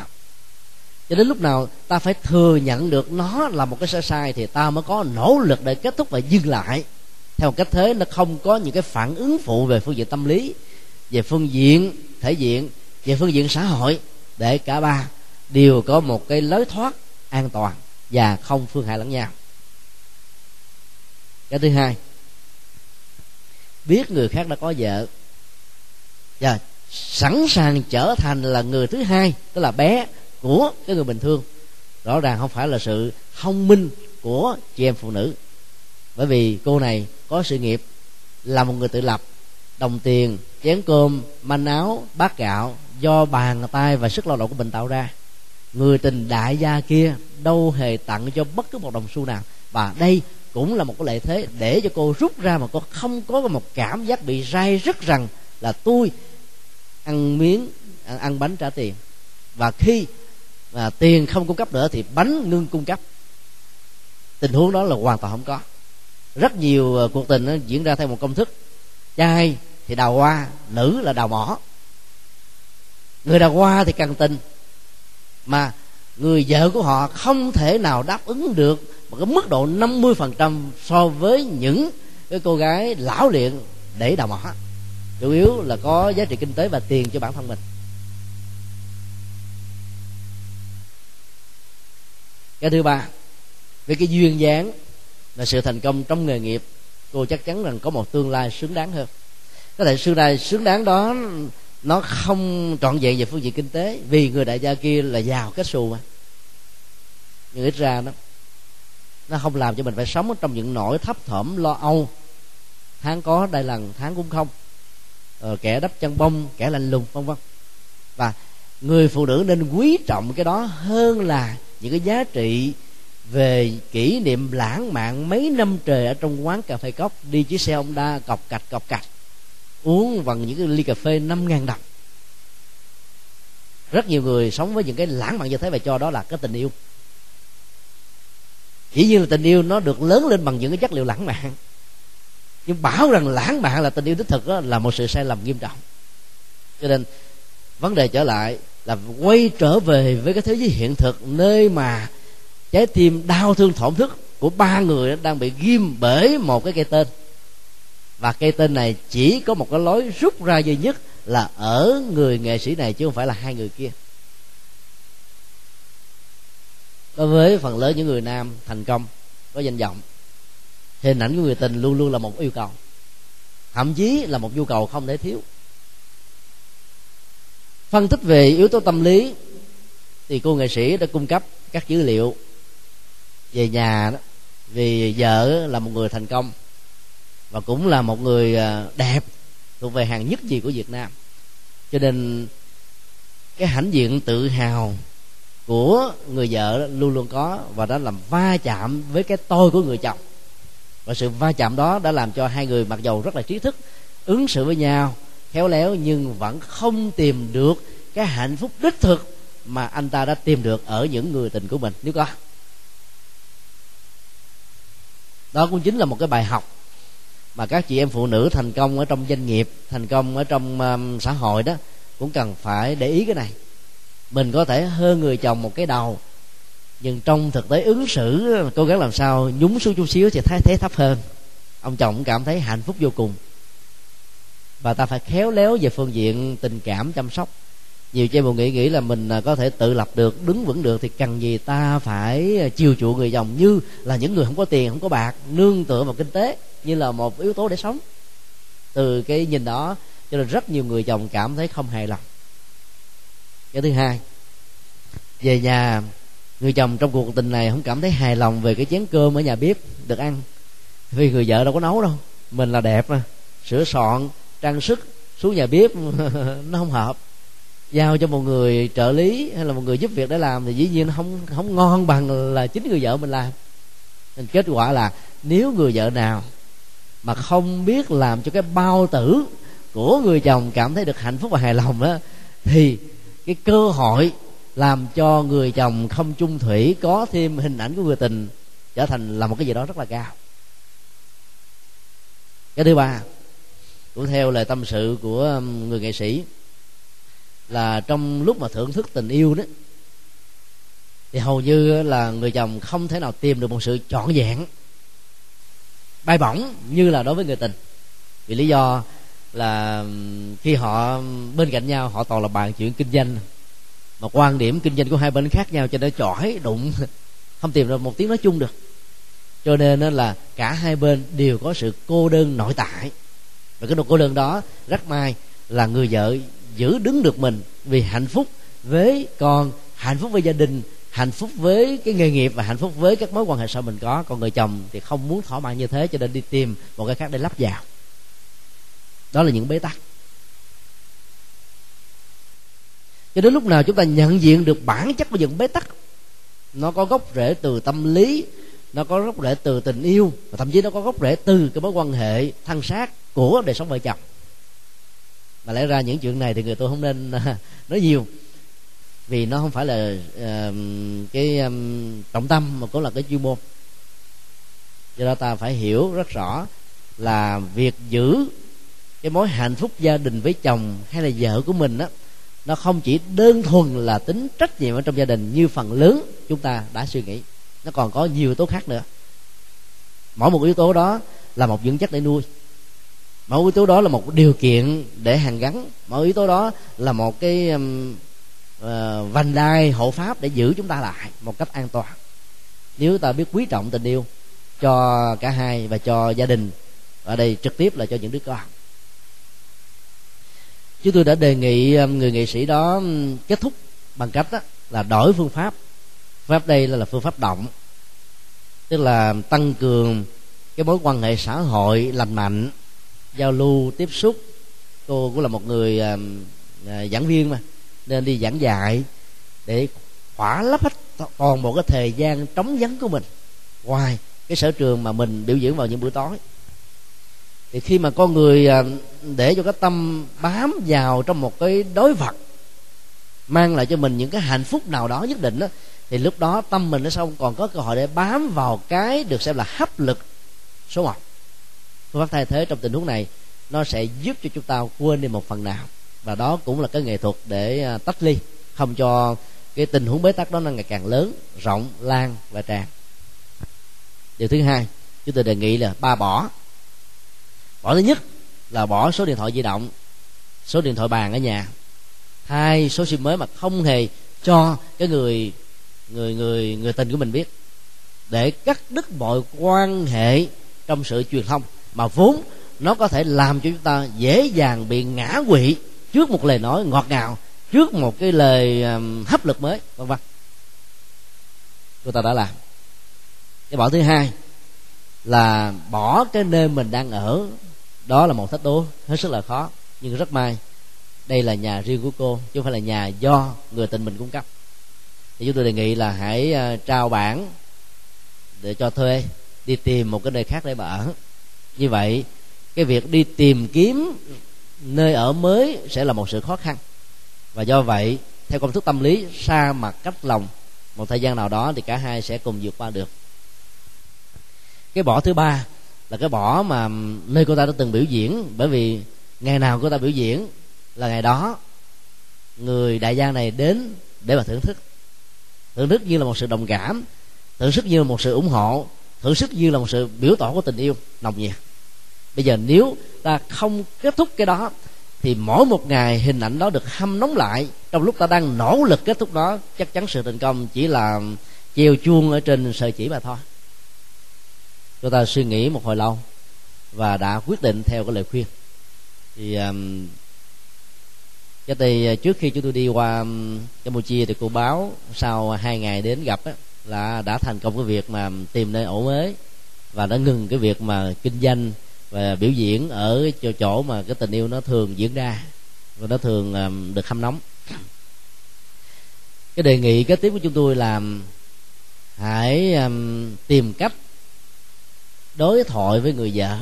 cho đến lúc nào ta phải thừa nhận được nó là một cái sai sai thì ta mới có nỗ lực để kết thúc và dừng lại. Theo một cách thế, nó không có những cái phản ứng phụ về phương diện tâm lý, về phương diện thể diện, về phương diện xã hội. Để cả ba đều có một cái lối thoát an toàn và không phương hại lẫn nhau. Cái thứ hai, biết người khác đã có vợ và sẵn sàng trở thành là người thứ hai, tức là bé của cái người bình thường rõ ràng không phải là sự thông minh của chị em phụ nữ. Bởi vì cô này có sự nghiệp là một người tự lập đồng tiền chén cơm manh áo bát gạo do bàn tay và sức lao động của mình tạo ra. Người tình đại gia kia đâu hề tặng cho bất cứ một đồng xu nào. Và đây cũng là một cái lợi thế để cho cô rút ra mà cô không có một cảm giác bị rai rất rằng là tôi ăn miếng ăn, ăn bánh trả tiền. Và khi và tiền không cung cấp nữa thì bánh ngưng cung cấp. Tình huống đó là hoàn toàn không có. Rất nhiều ờ, cuộc tình nó diễn ra theo một công thức. Trai thì đào hoa, nữ là đào mỏ. Người đào hoa thì cần tình. Mà người vợ của họ không thể nào đáp ứng được một cái mức độ 50% so với những cái cô gái lão luyện để đào mỏ. Chủ yếu là có giá trị kinh tế và tiền cho bản thân mình. Dạ, cái thứ ba về cái duyên dáng và sự thành công trong nghề nghiệp cô chắc chắn rằng có một tương lai xứng đáng hơn. Có thể tương lai xứng đáng đó nó không trọn vẹn về phương diện kinh tế vì người đại gia kia là giàu kết xù mà. Nhưng ít ra nó nó không làm cho mình phải sống trong những nỗi thấp thỏm lo âu. Tháng có đây lần tháng cũng không. Ờ, kẻ đắp chân bông kẻ lạnh lùng vân vân. Và người phụ nữ nên quý trọng cái đó hơn là những cái giá trị về kỷ niệm lãng mạn mấy năm trời ở trong quán cà phê cốc, đi chiếc xe honda cọc cạch cọc cạch, uống bằng những cái ly cà phê năm ngàn đồng. Rất nhiều người sống với những cái lãng mạn như thế, và cho đó là cái tình yêu. Chỉ như là tình yêu nó được lớn lên bằng những cái chất liệu lãng mạn. Nhưng bảo rằng lãng mạn là tình yêu đích thực đó là một sự sai lầm nghiêm trọng. Cho nên vấn đề trở lại là quay trở về với cái thế giới hiện thực, nơi mà trái tim đau thương thổn thức của ba người đang bị ghim bởi một cái cây tên. Và cây tên này chỉ có một cái lối rút ra duy nhất là ở người nghệ sĩ này chứ không phải là hai người kia. Đối với phần lớn những người nam thành công, có danh vọng, hình ảnh của người tình luôn luôn là một yêu cầu, thậm chí là một nhu cầu không thể thiếu phân tích về yếu tố tâm lý, thì cô nghệ sĩ đã cung cấp các dữ liệu về nhà đó, vì vợ là một người thành công và cũng là một người à, đẹp, thuộc về hàng nhất gì của Việt Nam. Cho nên cái hãnh diện tự hào của người vợ luôn luôn có và đó làm va chạm với cái tôi của người chồng. Và sự va chạm đó đã làm cho hai người mặc dầu rất là trí thức, ứng xử với nhau khéo léo nhưng vẫn không tìm được cái hạnh phúc đích thực mà anh ta đã tìm được ở những người tình của mình. Nếu có đó cũng chính là một cái bài học mà các chị em phụ nữ thành công ở trong doanh nghiệp thành công ở trong um, xã hội đó cũng cần phải để ý cái này. Mình có thể hơn người chồng một cái đầu nhưng trong thực tế ứng xử uh, cố gắng làm sao nhúng xuống chút xíu thì thấy thế thấp hơn. Ông chồng cũng cảm thấy hạnh phúc vô cùng và ta phải khéo léo về phương diện tình cảm chăm sóc. Nhiều chị em nghĩ nghĩ là mình à, có thể tự lập được, đứng vững được thì cần gì ta phải à, chiều chuộng người chồng như là những người không có tiền, không có bạc, nương tựa vào kinh tế như là một yếu tố để sống. Từ cái nhìn đó cho nên rất nhiều người chồng cảm thấy không hài lòng. Cái thứ hai, về nhà, người chồng trong cuộc tình này không cảm thấy hài lòng về cái chén cơm ở nhà bếp được ăn. Vì người vợ đâu có nấu đâu, mình là đẹp mà, sửa soạn trang sức xuống nhà bếp, nó không hợp. Giao cho một người trợ lý hay là một người giúp việc để làm thì dĩ nhiên không không ngon bằng là chính người vợ mình làm. Nên kết quả là nếu người vợ nào mà không biết làm cho cái bao tử của người chồng cảm thấy được hạnh phúc và hài lòng á, thì cái cơ hội làm cho người chồng không chung thủy, có thêm hình ảnh của người tình, trở thành là một cái gì đó rất là cao. Cái thứ ba cũng theo lời tâm sự của um, người nghệ sĩ, là trong lúc mà thưởng thức tình yêu đó, thì hầu như là người chồng không thể nào tìm được một sự trọn vẹn, bay bổng như là đối với người tình. Vì lý do là um, khi họ um, bên cạnh nhau, họ toàn là bàn chuyện kinh doanh. Mà quan điểm kinh doanh của hai bên khác nhau cho nên chỏi, đụng, không tìm được một tiếng nói chung được. Cho nên là cả hai bên đều có sự cô đơn nội tại và cái độ cô đơn đó rất may là người vợ giữ đứng được mình vì hạnh phúc với con, hạnh phúc với gia đình, hạnh phúc với cái nghề nghiệp và hạnh phúc với các mối quan hệ sau mình có. Còn người chồng thì không muốn thỏa mãn như thế cho nên đi tìm một cái khác để lắp vào. Đó là những bế tắc. Cho đến lúc nào chúng ta nhận diện được bản chất của những bế tắc, nó có gốc rễ từ tâm lý nó có gốc rễ từ tình yêu và thậm chí nó có gốc rễ từ cái mối quan hệ thân xác của đời sống vợ chồng. Mà lẽ ra những chuyện này thì người tôi không nên à, nói nhiều. Vì nó không phải là uh, cái um, trọng tâm mà cũng là cái chuyên môn. Do đó ta phải hiểu rất rõ là việc giữ cái mối hạnh phúc gia đình với chồng hay là vợ của mình đó nó không chỉ đơn thuần là tính trách nhiệm ở trong gia đình như phần lớn chúng ta đã suy nghĩ nó còn có nhiều yếu tố khác nữa. Mỗi một yếu tố đó là một dưỡng chất để nuôi. Mỗi yếu tố đó là một điều kiện để hàn gắn. Mỗi yếu tố đó là một cái um, uh, vành đai hộ pháp để giữ chúng ta lại một cách an toàn. Nếu ta biết quý trọng tình yêu cho cả hai và cho gia đình ở đây trực tiếp là cho những đứa con. Chúng tôi đã đề nghị um, người nghệ sĩ đó um, kết thúc bằng cách đó là đổi phương pháp pháp đây là, là phương pháp động. Tức là tăng cường cái mối quan hệ xã hội lành mạnh giao lưu tiếp xúc. Cô cũng là một người à, à, giảng viên mà nên đi giảng dạy để khỏa lấp hết toàn bộ cái thời gian trống vắng của mình. Ngoài cái sở trường mà mình biểu diễn vào những buổi tối. Thì khi mà con người à, để cho cái tâm bám vào trong một cái đối vật mang lại cho mình những cái hạnh phúc nào đó nhất định đó thì lúc đó tâm mình nó không còn có cơ hội để bám vào cái được xem là hấp lực số một. Phương pháp thay thế trong tình huống này, nó sẽ giúp cho chúng ta quên đi một phần nào. Và đó cũng là cái nghệ thuật để à, tách ly, không cho cái tình huống bế tắc đó nó ngày càng lớn, rộng, lan và tràn. Điều thứ hai, chúng tôi đề nghị là ba bỏ. Bỏ thứ nhất là bỏ số điện thoại di động, số điện thoại bàn ở nhà. Hai số sim mới mà không hề cho cái người người người người tình của mình biết. Để cắt đứt mọi quan hệ trong sự truyền thông mà vốn nó có thể làm cho chúng ta dễ dàng bị ngã quỵ trước một lời nói ngọt ngào, trước một cái lời hấp lực mới, vân vân. Chúng ta đã làm. Cái bỏ thứ hai là bỏ cái nơi mình đang ở. Đó là một thách đố, hết sức là khó, nhưng rất may đây là nhà riêng của cô, chứ không phải là nhà do người tình mình cung cấp thì chúng tôi đề nghị là hãy ờ, trao bản để cho thuê, đi tìm một cái nơi khác để mà ở. Như vậy, cái việc đi tìm kiếm nơi ở mới sẽ là một sự khó khăn. Và do vậy, theo công thức tâm lý xa mặt cách lòng, một thời gian nào đó thì cả hai sẽ cùng vượt qua được. Cái bỏ thứ ba là cái bỏ mà nơi cô ta đã từng biểu diễn. Bởi vì ngày nào cô ta biểu diễn là ngày đó, người đại gia này đến để mà thưởng thức thưởng thức như là một sự đồng cảm thưởng thức như là một sự ủng hộ thưởng sức như là một sự biểu tỏ của tình yêu nồng nhiệt. Bây giờ nếu ta không kết thúc cái đó thì mỗi một ngày hình ảnh đó được hâm nóng lại. Trong lúc ta đang nỗ lực kết thúc đó chắc chắn sự thành công chỉ là treo chuông ở trên sợi chỉ mà thôi. Chúng ta suy nghĩ một hồi lâu và đã quyết định theo cái lời khuyên. Thì um, cho thì à, trước khi chúng tôi đi qua campuchia thì cô báo sau hai ngày đến gặp á, là đã thành công cái việc mà tìm nơi ổ mới và đã ngừng cái việc mà kinh doanh và biểu diễn ở chỗ chỗ mà cái tình yêu nó thường diễn ra và nó thường được hâm nóng. Cái đề nghị kế tiếp của chúng tôi là hãy um, tìm cách đối thoại với người vợ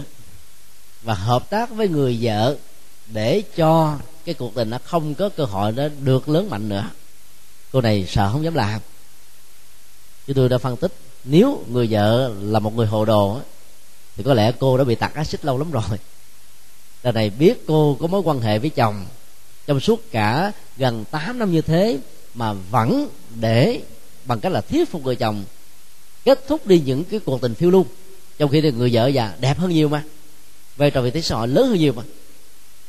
và hợp tác với người vợ để cho cái cuộc tình nó không có cơ hội nó được lớn mạnh nữa. Cô này sợ không dám làm. Chứ tôi đã phân tích, nếu người vợ là một người hồ đồ thì có lẽ cô đã bị tạt axit lâu lắm rồi. Lần này biết cô có mối quan hệ với chồng, trong suốt cả gần 8 năm như thế mà vẫn để bằng cách là thuyết phục người chồng, kết thúc đi những cái cuộc tình phiêu lưu. Trong khi thì người vợ già đẹp hơn nhiều mà, vai trò vị thế xã hội lớn hơn nhiều mà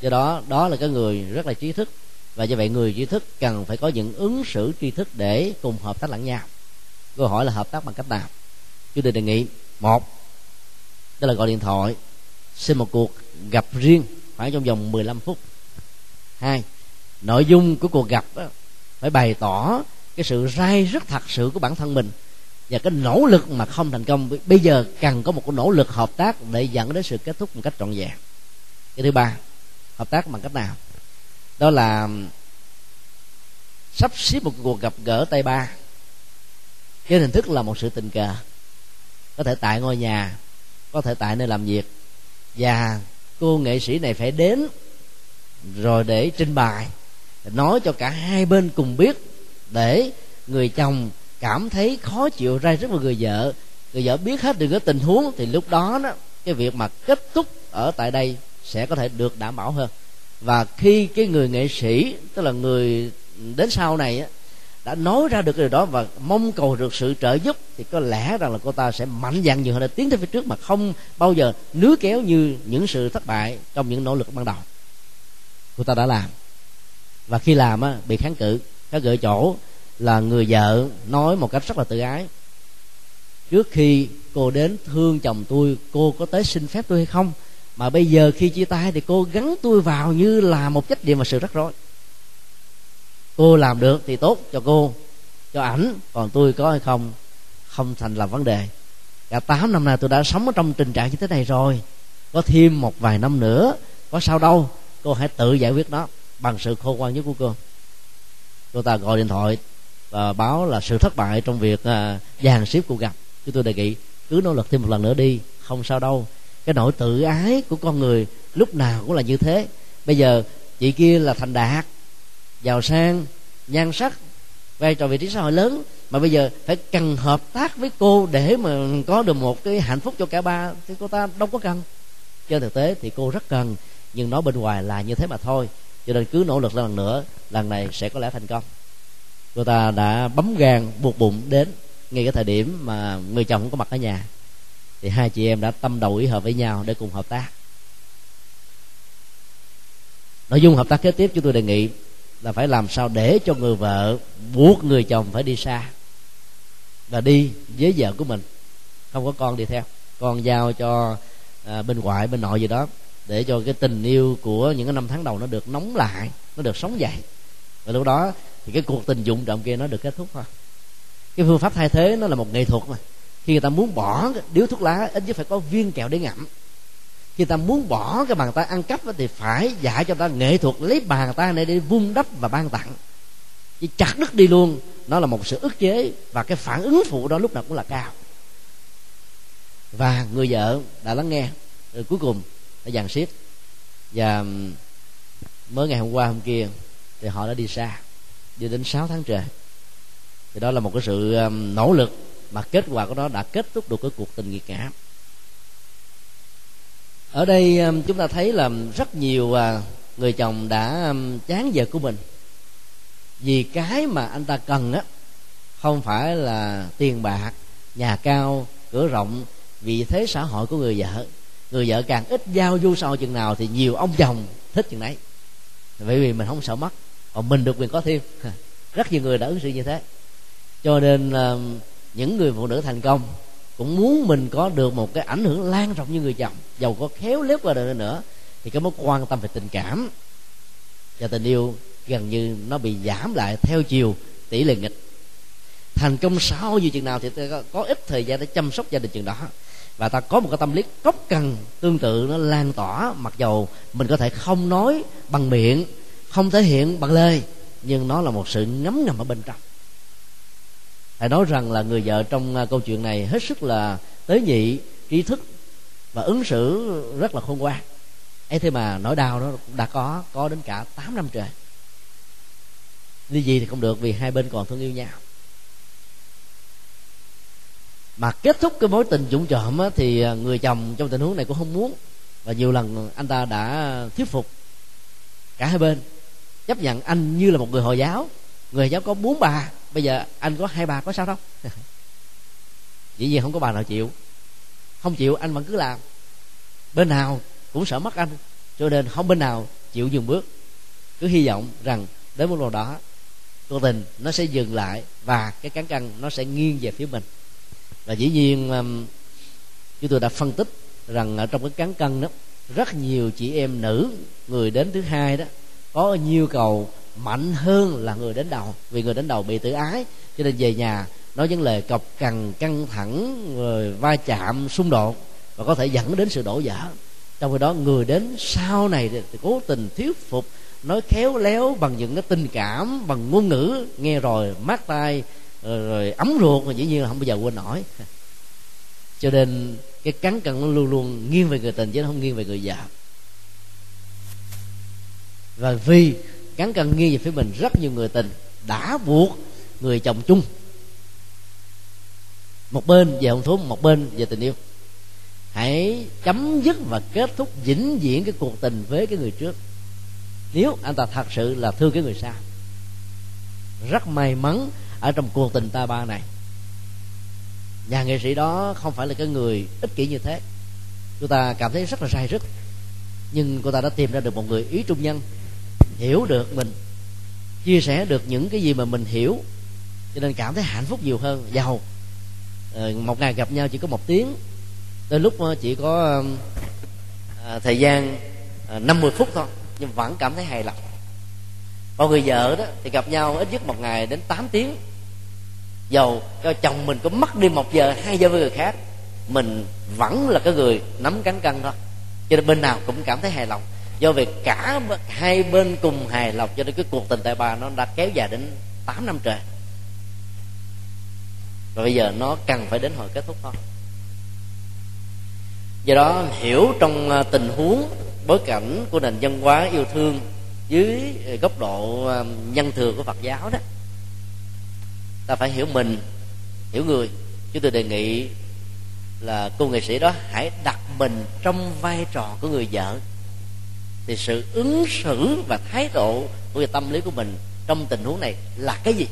do đó đó là cái người rất là trí thức. Và do vậy người trí thức cần phải có những ứng xử tri thức để cùng hợp tác lẫn nhau. Câu hỏi là hợp tác bằng cách nào? Chúng tôi đề nghị một đó là gọi điện thoại xin một cuộc gặp riêng khoảng trong vòng 15 phút. Hai nội dung của cuộc gặp đó, phải bày tỏ cái sự rai rất thật sự của bản thân mình và cái nỗ lực mà không thành công. Bây giờ cần có một cái nỗ lực hợp tác để dẫn đến sự kết thúc một cách trọn vẹn. Cái thứ ba hợp tác bằng cách nào? Đó là, sắp xếp một cuộc gặp gỡ tay ba. Cái hình thức là một sự tình cờ. Có thể tại ngôi nhà, có thể tại nơi làm việc. Và cô nghệ sĩ này phải đến rồi để trình bày, nói cho cả hai bên cùng biết để người chồng cảm thấy khó chịu ra rất là người vợ. Người vợ biết hết được cái tình huống thì lúc đó đó, cái việc mà kết thúc ở tại đây sẽ có thể được đảm bảo hơn. Và khi cái người nghệ sĩ tức là người đến sau này á, đã nói ra được cái điều đó và mong cầu được sự trợ giúp thì có lẽ rằng là cô ta sẽ mạnh dạn nhiều hơn để tiến tới phía trước mà không bao giờ nứa kéo như những sự thất bại trong những nỗ lực ban đầu. Cô ta đã làm. Và khi làm á, bị kháng cự kháng cự chỗ là người vợ nói một cách rất là tự ái. Trước khi cô đến thương chồng tôi cô có tới xin phép tôi hay không? Mà bây giờ khi chia tay thì cô gắn tôi vào như là một trách nhiệm và sự rắc rối. Cô làm được thì tốt cho cô, cho ảnh, còn tôi có hay không không thành là vấn đề. Cả tám năm nay tôi đã sống ở trong tình trạng như thế này rồi. Có thêm một vài năm nữa, có sao đâu, cô hãy tự giải quyết nó bằng sự khôn ngoan nhất của cô. Cô ta gọi điện thoại và báo là sự thất bại trong việc à, dàn xếp cuộc gặp. Chúng tôi đề nghị cứ nỗ lực thêm một lần nữa đi, không sao đâu cái nỗi tự ái của con người lúc nào cũng là như thế. Bây giờ chị kia là thành đạt, giàu sang, nhan sắc, vai trò vị trí xã hội lớn, mà bây giờ phải cần hợp tác với cô để mà có được một cái hạnh phúc cho cả ba thì cô ta đâu có cần. Trên thực tế thì cô rất cần, nhưng nói bên ngoài là như thế mà thôi. Cho nên cứ nỗ lực lần nữa, lần này sẽ có lẽ thành công. Cô ta đã bấm gan, buộc bụng đến ngay cái thời điểm mà người chồng không có mặt ở nhà thì hai chị em đã tâm đầu ý hợp với nhau để cùng hợp tác. Nội dung hợp tác kế tiếp chúng tôi đề nghị là phải làm sao để cho người vợ buộc người chồng phải đi xa và đi với vợ của mình. Không có con đi theo. Con giao cho à, bên ngoại bên nội gì đó để cho cái tình yêu của những cái năm tháng đầu nó được nóng lại nó được sống dậy. Và lúc đó thì cái cuộc tình dụng trọng kia nó được kết thúc thôi. Cái phương pháp thay thế nó là một nghệ thuật mà khi người ta muốn bỏ điếu thuốc lá, ít nhất phải có viên kẹo để ngậm. Khi ta muốn bỏ cái bàn tay ăn cắp thì phải dạy cho ta nghệ thuật lấy bàn tay này để vung đắp và ban tặng. Chỉ chặt đứt đi luôn, nó là một sự ức chế và cái phản ứng phụ đó lúc nào cũng là cao. Và người vợ đã lắng nghe rồi cuối cùng, đã dàn xếp. Và mới ngày hôm qua, hôm kia, thì họ đã đi xa, đi đến 6 tháng trời. Thì đó là một cái sự nỗ lực mà kết quả của nó đã kết thúc được cái cuộc tình nghiệt ngã ở đây um, chúng ta thấy là rất nhiều à, người chồng đã um, chán vợ của mình. Vì cái mà anh ta cần á, không phải là tiền bạc, nhà cao, cửa rộng. Vị thế xã hội của người vợ người vợ càng ít giao du sau chừng nào thì nhiều ông chồng thích chừng đấy bởi vì mình không sợ mất, còn mình được quyền có thêm. Rất nhiều người đã ứng xử như thế. Cho nên um, những người phụ nữ thành công cũng muốn mình có được một cái ảnh hưởng lan rộng như người chồng. Giàu có khéo léo qua đời nữa thì cái mối quan tâm về tình cảm và tình yêu gần như nó bị giảm lại theo chiều tỷ lệ nghịch. Thành công sau như chừng nào thì ta có, ít thời gian để chăm sóc gia đình chừng đó. Và ta có một cái tâm lý cốc cần tương tự nó lan tỏa mặc dầu mình có thể không nói bằng miệng không thể hiện bằng lời nhưng nó là một sự ngấm ngầm ở bên trong phải nói rằng là người vợ trong à, câu chuyện này hết sức là tế nhị trí thức và ứng xử rất là khôn ngoan. Ấy thế mà nỗi đau nó đã có có đến cả 8 năm trời. Ly gì thì không được vì hai bên còn thương yêu nhau. Mà kết thúc cái mối tình dũng trộm á, thì à, người chồng trong tình huống này cũng không muốn. Và nhiều lần anh ta đã thuyết phục cả hai bên chấp nhận anh như là một người hồi giáo. Người hồi giáo có bốn bà bây giờ anh có hai bà có sao đâu. Dĩ nhiên không có bà nào chịu. Không chịu anh vẫn cứ làm. Bên nào cũng sợ mất anh cho nên không bên nào chịu dừng bước. Cứ hy vọng rằng đến một lúc đó cuộc tình nó sẽ dừng lại và cái cán cân nó sẽ nghiêng về phía mình. Và dĩ nhiên um, chúng tôi đã phân tích rằng ở trong cái cán cân đó rất nhiều chị em nữ người đến thứ hai đó có nhu cầu mạnh hơn là người đến đầu vì người đến đầu bị tự ái. Cho nên về nhà nói những lời cọc cằn căng thẳng rồi va chạm xung đột và có thể dẫn đến sự đổ vỡ. Trong khi đó người đến sau này thì cố tình thuyết phục nói khéo léo bằng những cái tình cảm bằng ngôn ngữ nghe rồi mát tai rồi, rồi ấm ruột mà dĩ nhiên là không bao giờ quên nổi. Cho nên cái cắn cân nó luôn luôn nghiêng về người tình chứ không nghiêng về người vợ. Và vì cắn cân nghi về phía mình, rất nhiều người tình đã buộc người chồng chung. Một bên về hôn thú, một bên về tình yêu. Hãy chấm dứt và kết thúc vĩnh viễn cái cuộc tình với cái người trước. Nếu anh ta thật sự là thương cái người sau rất may mắn ở trong cuộc tình ta ba này. Nhà nghệ sĩ đó không phải là cái người ích kỷ như thế. Chúng ta cảm thấy rất là sai rất nhưng cô ta đã tìm ra được một người ý trung nhân hiểu được mình, chia sẻ được những cái gì mà mình hiểu, cho nên cảm thấy hạnh phúc nhiều hơn. Giàu. Ờ, một ngày gặp nhau chỉ có một tiếng, tới lúc ờ, chỉ có à, thời gian à, 50 phút thôi, nhưng vẫn cảm thấy hài lòng. Còn người vợ đó thì gặp nhau ít nhất một ngày đến 8 tiếng. Dầu cho chồng mình có mất đi một giờ, hai giờ với người khác, mình vẫn là cái người nắm cán cân thôi. Cho nên bên nào cũng cảm thấy hài lòng do việc cả hai bên cùng hài lòng cho nên cái cuộc tình tại bà nó đã kéo dài đến 8 năm trời. Và bây giờ nó cần phải đến hồi kết thúc thôi. Do đó hiểu trong à, tình huống, bối cảnh của nền văn hóa yêu thương dưới à, góc độ à, nhân thừa của phật giáo đó, ta phải hiểu mình, hiểu người. Chúng tôi đề nghị là cô nghệ sĩ đó hãy đặt mình trong vai trò của người vợ thì sự ứng xử và thái độ của tâm lý của mình trong tình huống này là cái gì?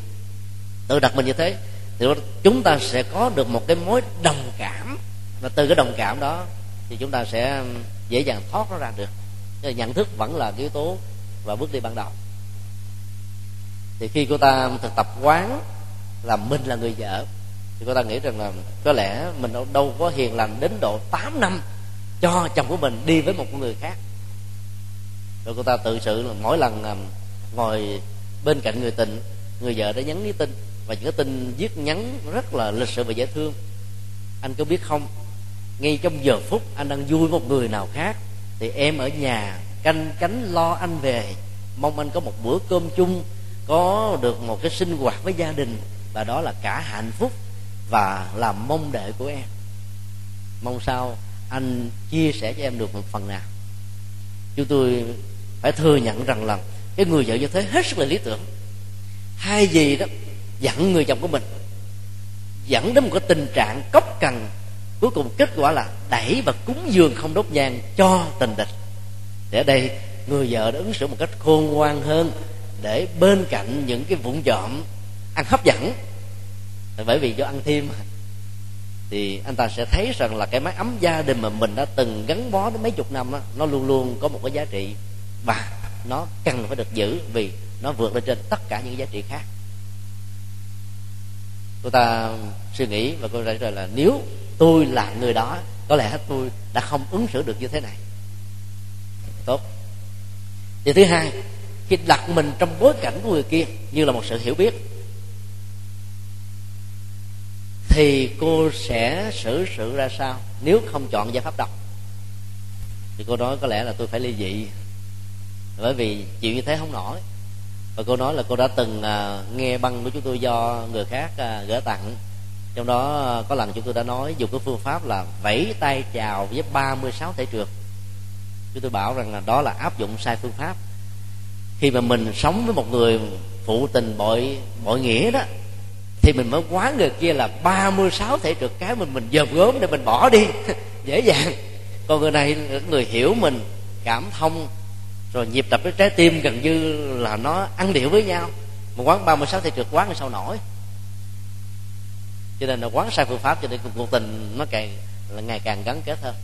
Tự đặt mình như thế thì chúng ta sẽ có được một cái mối đồng cảm. Và từ cái đồng cảm đó thì chúng ta sẽ dễ dàng thoát nó ra được. Nhận thức vẫn là yếu tố và bước đi ban đầu. Thì khi cô ta thực tập quán là mình là người vợ thì cô ta nghĩ rằng là có lẽ mình đâu, đâu có hiền lành đến độ 8 năm cho chồng của mình đi với một người khác rồi cô ta tự sự là mỗi lần à, ngồi bên cạnh người tình, người vợ đã nhắn cái tin và những cái tin viết nhắn rất là lịch sự và dễ thương. Anh có biết không? Ngay trong giờ phút anh đang vui một người nào khác, thì em ở nhà canh cánh lo anh về. Mong anh có một bữa cơm chung, có được một cái sinh hoạt với gia đình, và đó là cả hạnh phúc và là mong đợi của em. Mong sao anh chia sẻ cho em được một phần nào. Chúng tôi phải thừa nhận rằng là cái người vợ như thế hết sức là lý tưởng. Hai gì đó dặn người chồng của mình dẫn đến một cái tình trạng cốc cần cuối cùng kết quả là đẩy và cúng dường không đốt nhang cho tình địch. Để đây người vợ đã ứng xử một cách khôn ngoan hơn để bên cạnh những cái vụn trộm ăn hấp dẫn. Bởi vì do ăn thêm thì anh ta sẽ thấy rằng là cái mái ấm gia đình mà mình đã từng gắn bó đến mấy chục năm đó, nó luôn luôn có một cái giá trị và nó cần phải được giữ vì nó vượt lên trên tất cả những giá trị khác. Cô ta suy nghĩ và cô ta trả là nếu tôi là người đó, có lẽ tôi đã không ứng xử được như thế này. Tốt. Điều thứ hai, khi đặt mình trong bối cảnh của người kia như là một sự hiểu biết, thì cô sẽ xử sự ra sao nếu không chọn giải pháp đọc thì cô nói có lẽ là tôi phải ly dị bởi vì chịu như thế không nổi. Và cô nói là cô đã từng à, nghe băng của chúng tôi do người khác à, gửi tặng. Trong đó à, có lần chúng tôi đã nói dùng cái phương pháp là vẫy tay chào với 36 thể trượt. Chúng tôi bảo rằng là đó là áp dụng sai phương pháp. Khi mà mình sống với một người phụ tình bội bội nghĩa đó thì mình mới quá người kia là 36 thể trượt cái mình mình dòm gốm để mình bỏ đi. Dễ dàng. Còn người này là người hiểu mình cảm thông rồi nhịp đập với trái tim gần như là nó ăn điệu với nhau. Một quán 36 thì trượt quán thì sao nổi? Cho nên là quán sai phương pháp, cho nên cuộc tình nó càng là ngày càng gắn kết hơn.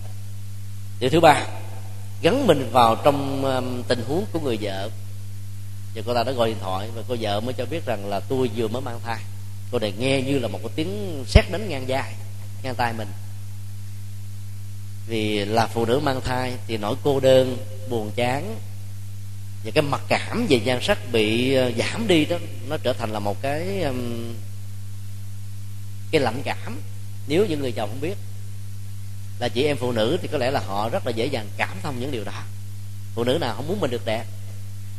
Điều thứ ba, gắn mình vào trong um, tình huống của người vợ. Và cô ta đã gọi điện thoại và cô vợ mới cho biết rằng là tôi vừa mới mang thai. Cô này nghe như là một cái tiếng sét đánh ngang dài ngang tai mình. Vì là phụ nữ mang thai thì nỗi cô đơn, buồn chán và cái mặc cảm về nhan sắc bị ờ, giảm đi đó, nó trở thành là một cái cái lạnh cảm. Nếu những người chồng không biết là chị em phụ nữ thì có lẽ là họ rất là dễ dàng cảm thông những điều đó. Phụ nữ nào không muốn mình được đẹp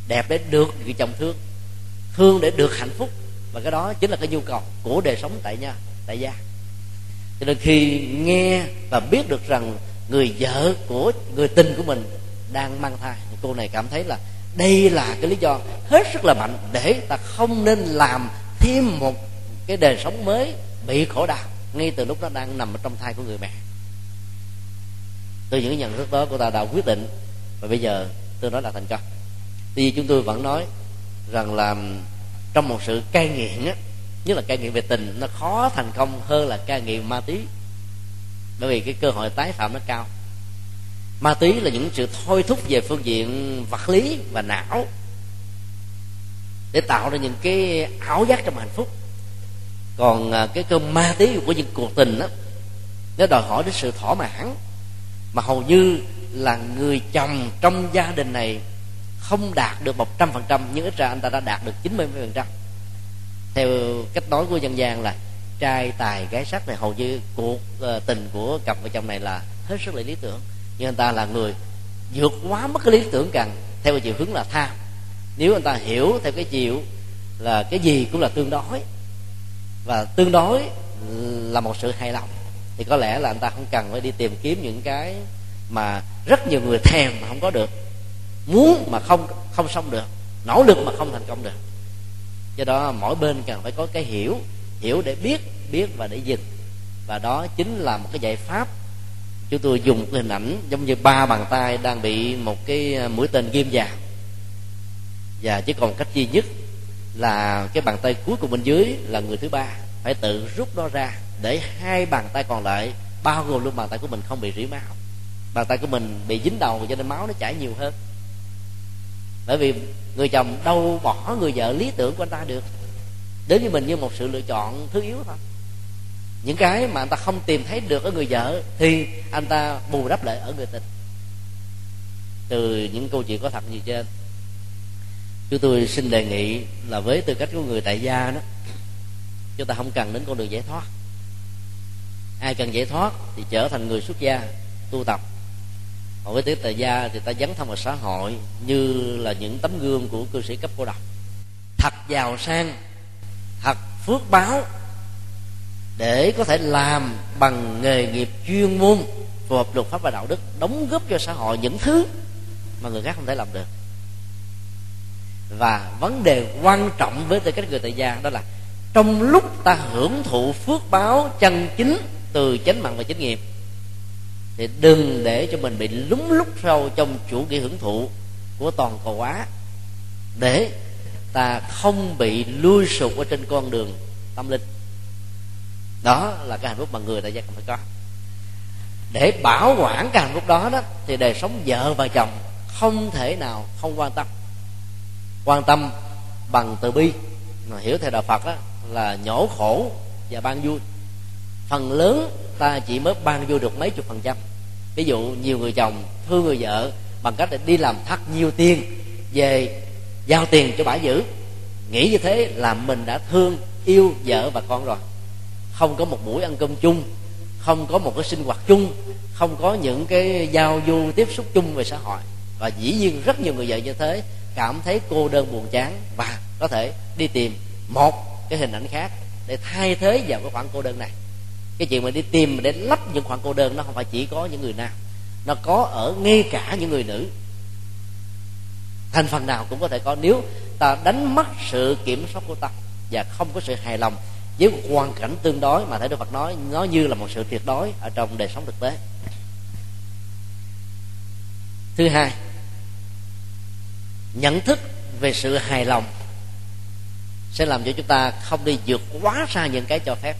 đẹp để được người chồng thương thương để được hạnh phúc. Và cái đó chính là cái nhu cầu của đời sống tại nhà, tại gia. Cho nên khi nghe và biết được rằng người vợ của, người tình của mình đang mang thai, cô này cảm thấy là đây là cái lý do hết sức là mạnh để ta không nên làm thêm một cái đời sống mới bị khổ đau ngay từ lúc nó đang nằm ở trong thai của người mẹ. Từ những nhận thức đó của ta đã quyết định và bây giờ tôi nói là thành công tuy nhiên chúng tôi vẫn nói rằng là trong một sự cai nghiện á, nhất là cai nghiện về tình, nó khó thành công hơn là cai nghiện ma túy. Bởi vì cái cơ hội tái phạm nó cao ma túy là những sự thôi thúc về phương diện vật lý và não để tạo ra những cái ảo giác trong hạnh phúc. Còn à, cái cơn ma túy của những cuộc tình đó nó đòi hỏi đến sự thỏa mãn, mà hầu như là người chồng trong gia đình này không đạt được một trăm phần trăm, nhưng ít ra anh ta đã đạt được chín mươi phần trăm. Theo cách nói của dân gian là trai tài gái sắc này, hầu như cuộc ờ, tình của cặp vợ chồng này là hết sức là lý tưởng nhưng anh ta là người vượt quá mất cái lý tưởng càng theo cái chiều hướng là tham. Nếu anh ta hiểu theo cái chiều là cái gì cũng là tương đối, và tương đối là một sự hài lòng, thì có lẽ là anh ta không cần phải đi tìm kiếm những cái mà rất nhiều người thèm mà không có được, muốn mà không không xong được, nỗ lực mà không thành công được. Do đó mỗi bên cần phải có cái hiểu hiểu để biết biết và để dừng và đó chính là một cái giải pháp chúng tôi dùng một hình ảnh giống như ba bàn tay đang bị một cái à, mũi tên ghim vào. Và chỉ còn cách duy nhất là cái bàn tay cuối cùng bên dưới là người thứ ba. Phải tự rút nó ra để hai bàn tay còn lại, bao gồm luôn bàn tay của mình không bị rỉ máu. Bàn tay của mình bị dính đầu cho nên máu nó chảy nhiều hơn. Bởi vì người chồng đâu bỏ người vợ lý tưởng của anh ta được. Đến với mình như một sự lựa chọn thứ yếu thôi những cái mà anh ta không tìm thấy được ở người vợ thì anh ta bù đắp lại ở người tình. Từ những câu chuyện có thật như trên. Chúng tôi xin đề nghị là với tư cách của người tại gia đó, chúng ta không cần đến con đường giải thoát. Ai cần giải thoát thì trở thành người xuất gia, tu tập. Còn với tư tại gia thì ta dấn thân vào xã hội như là những tấm gương của cư sĩ cấp cô độc. Thật giàu sang, thật phước báo để có thể làm bằng nghề nghiệp chuyên môn, phù hợp luật pháp và đạo đức, đóng góp cho xã hội những thứ mà người khác không thể làm được. Và vấn đề quan trọng với tư cách người tại gia đó là trong lúc ta hưởng thụ phước báo chân chính từ chánh mạng và chánh nghiệp, thì đừng để cho mình bị lúng lúc sâu trong chủ nghĩa hưởng thụ của toàn cầu hóa, để ta không bị lui sụp ở trên con đường tâm linh đó là cái hạnh phúc mà người tại gia cần phải có. Để bảo quản cái hạnh phúc đó đó, thì đời sống vợ và chồng không thể nào không quan tâm. Quan tâm bằng từ bi. Mà hiểu theo đạo phật đó là nhổ khổ và ban vui. Phần lớn ta chỉ mới ban vui được mấy chục phần trăm. Ví dụ nhiều người chồng thương người vợ bằng cách để đi làm thắt nhiều tiền về giao tiền cho bà giữ. Nghĩ như thế là mình đã thương yêu vợ và con rồi không có một buổi ăn cơm chung, không có một cái sinh hoạt chung, không có những cái giao du tiếp xúc chung về xã hội. Và dĩ nhiên rất nhiều người vợ như thế, cảm thấy cô đơn buồn chán và có thể đi tìm một cái hình ảnh khác để thay thế vào cái khoảng cô đơn này. Cái chuyện mà đi tìm để lấp những khoảng cô đơn nó không phải chỉ có những người nam, nó có ở ngay cả những người nữ. Thành phần nào cũng có thể có. Nếu ta đánh mất sự kiểm soát của ta và không có sự hài lòng với một hoàn cảnh tương đối mà thấy Đức Phật nói, nó như là một sự tuyệt đối ở trong đời sống thực tế. Thứ hai, nhận thức về sự hài lòng sẽ làm cho chúng ta không đi vượt quá xa những cái cho phép.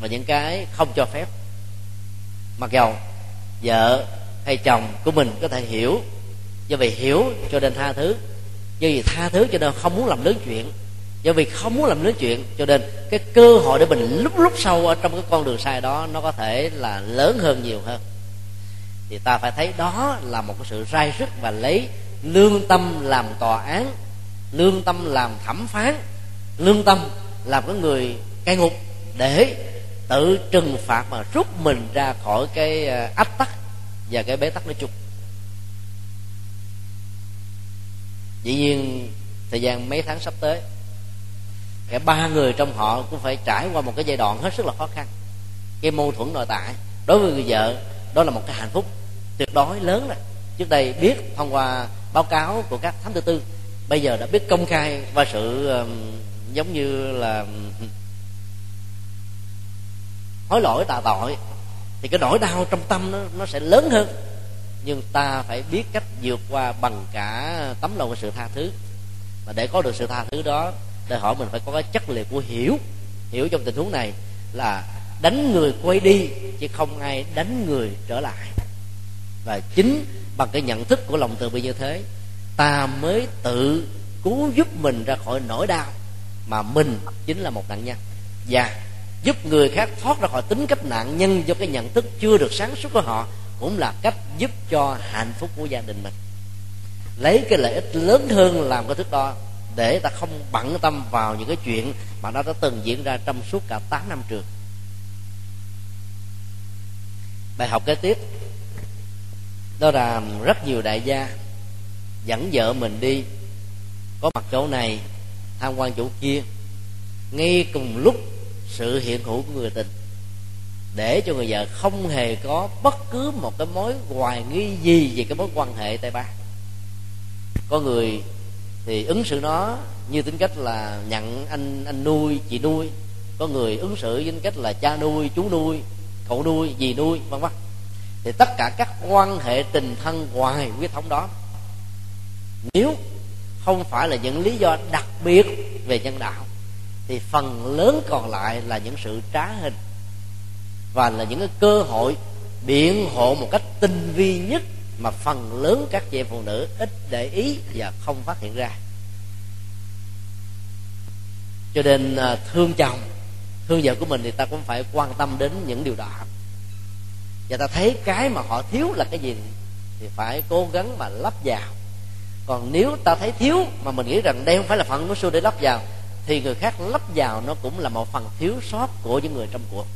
Và những cái không cho phép, mặc dầu vợ hay chồng của mình có thể hiểu. Do vì hiểu cho nên tha thứ. Do vì tha thứ cho nên không muốn làm lớn chuyện do vì không muốn làm lớn chuyện, cho nên cái cơ hội để mình lúc lúc sâu ở trong cái con đường sai đó nó có thể là lớn hơn nhiều hơn. Thì ta phải thấy đó là một cái sự rai sức và lấy lương tâm làm tòa án, lương tâm làm thẩm phán, lương tâm làm cái người cai ngục để tự trừng phạt mà rút mình ra khỏi cái ờ, ách tắc và cái bế tắc nói chung. Dĩ nhiên, thời gian mấy tháng sắp tới cả ba người trong họ cũng phải trải qua một cái giai đoạn hết sức là khó khăn. Cái mâu thuẫn nội tại đối với người vợ đó là một cái hạnh phúc tuyệt đối lớn rồi. Trước đây biết thông qua báo cáo của các thám tử tư bây giờ đã biết công khai qua sự um, giống như là hối lỗi tà tội thì cái nỗi đau trong tâm nó nó sẽ lớn hơn. Nhưng ta phải biết cách vượt qua bằng cả tấm lòng của sự tha thứ. Và để có được sự tha thứ đó đòi hỏi mình phải có cái chất liệu của hiểu hiểu trong tình huống này là đánh người quay đi, chứ không ai đánh người trở lại. Và chính bằng cái nhận thức của lòng từ bi như thế, ta mới tự cứu giúp mình ra khỏi nỗi đau mà mình chính là một nạn nhân. Và giúp người khác thoát ra khỏi tính cách nạn nhân do cái nhận thức chưa được sáng suốt của họ cũng là cách giúp cho hạnh phúc của gia đình mình. Lấy cái lợi ích lớn hơn làm cái thước đo để ta không bận tâm vào những cái chuyện mà nó đã từng diễn ra trong suốt cả 8 năm trường bài học kế tiếp, đó là rất nhiều đại gia dẫn vợ mình đi, có mặt chỗ này tham quan chỗ kia, ngay cùng lúc sự hiện hữu của người tình, để cho người vợ không hề có bất cứ một cái mối hoài nghi gì về cái mối quan hệ tay ba. Có người thì ứng xử nó như tính cách là nhận anh anh nuôi, chị nuôi. Có người ứng xử với tính cách là cha nuôi, chú nuôi, cậu nuôi, dì nuôi, vân vân. Thì tất cả các quan hệ tình thân ngoài huyết thống đó. Nếu không phải là những lý do đặc biệt về nhân đạo, thì phần lớn còn lại là những sự trá hình và là những cái cơ hội biện hộ một cách tinh vi nhất mà phần lớn các chị em phụ nữ ít để ý và không phát hiện ra. Cho nên à, thương chồng, thương vợ của mình thì ta cũng phải quan tâm đến những điều đó. Và ta thấy cái mà họ thiếu là cái gì thì phải cố gắng mà lắp vào. Còn nếu ta thấy thiếu mà mình nghĩ rằng đây không phải là phần của sư để lắp vào, thì người khác lắp vào nó cũng là một phần thiếu sót của những người trong cuộc.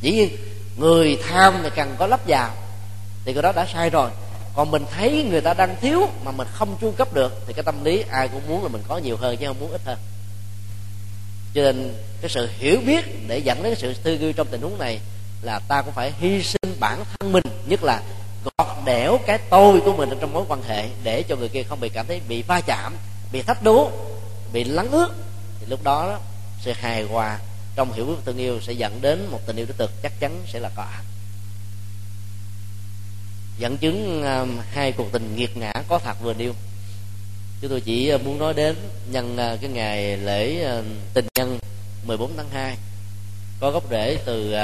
Dĩ nhiên, người tham thì cần có lắp vào thì cái đó đã sai rồi. Còn mình thấy người ta đang thiếu mà mình không chu cấp được, thì cái tâm lý ai cũng muốn là mình có nhiều hơn chứ không muốn ít hơn. Cho nên cái sự hiểu biết để dẫn đến cái sự tư duy trong tình huống này là ta cũng phải hy sinh bản thân mình, nhất là gọt đẽo cái tôi của mình trong mối quan hệ để cho người kia không bị cảm thấy bị va chạm, bị thách đố, bị lắng ướt. Thì lúc đó sự hài hòa trong hiểu biết tình yêu sẽ dẫn đến một tình yêu đích thực chắc chắn sẽ là có dẫn chứng à, hai cuộc tình nghiệt ngã có thật vừa điêu chúng tôi chỉ à, muốn nói đến nhân à, cái ngày lễ tình nhân 14 tháng 2 có gốc rễ từ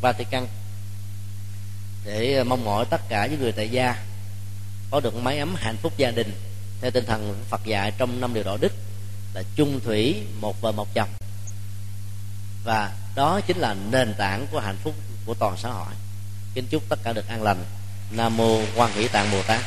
Vatican để mong mỏi tất cả những người tại gia có được mái ấm hạnh phúc gia đình theo tinh thần Phật dạy trong năm điều đạo đức là chung thủy, một vợ một chồng. Và đó chính là nền tảng của hạnh phúc của toàn xã hội. Kính chúc tất cả được an lành nam mô quan hỷ tạng bồ tát.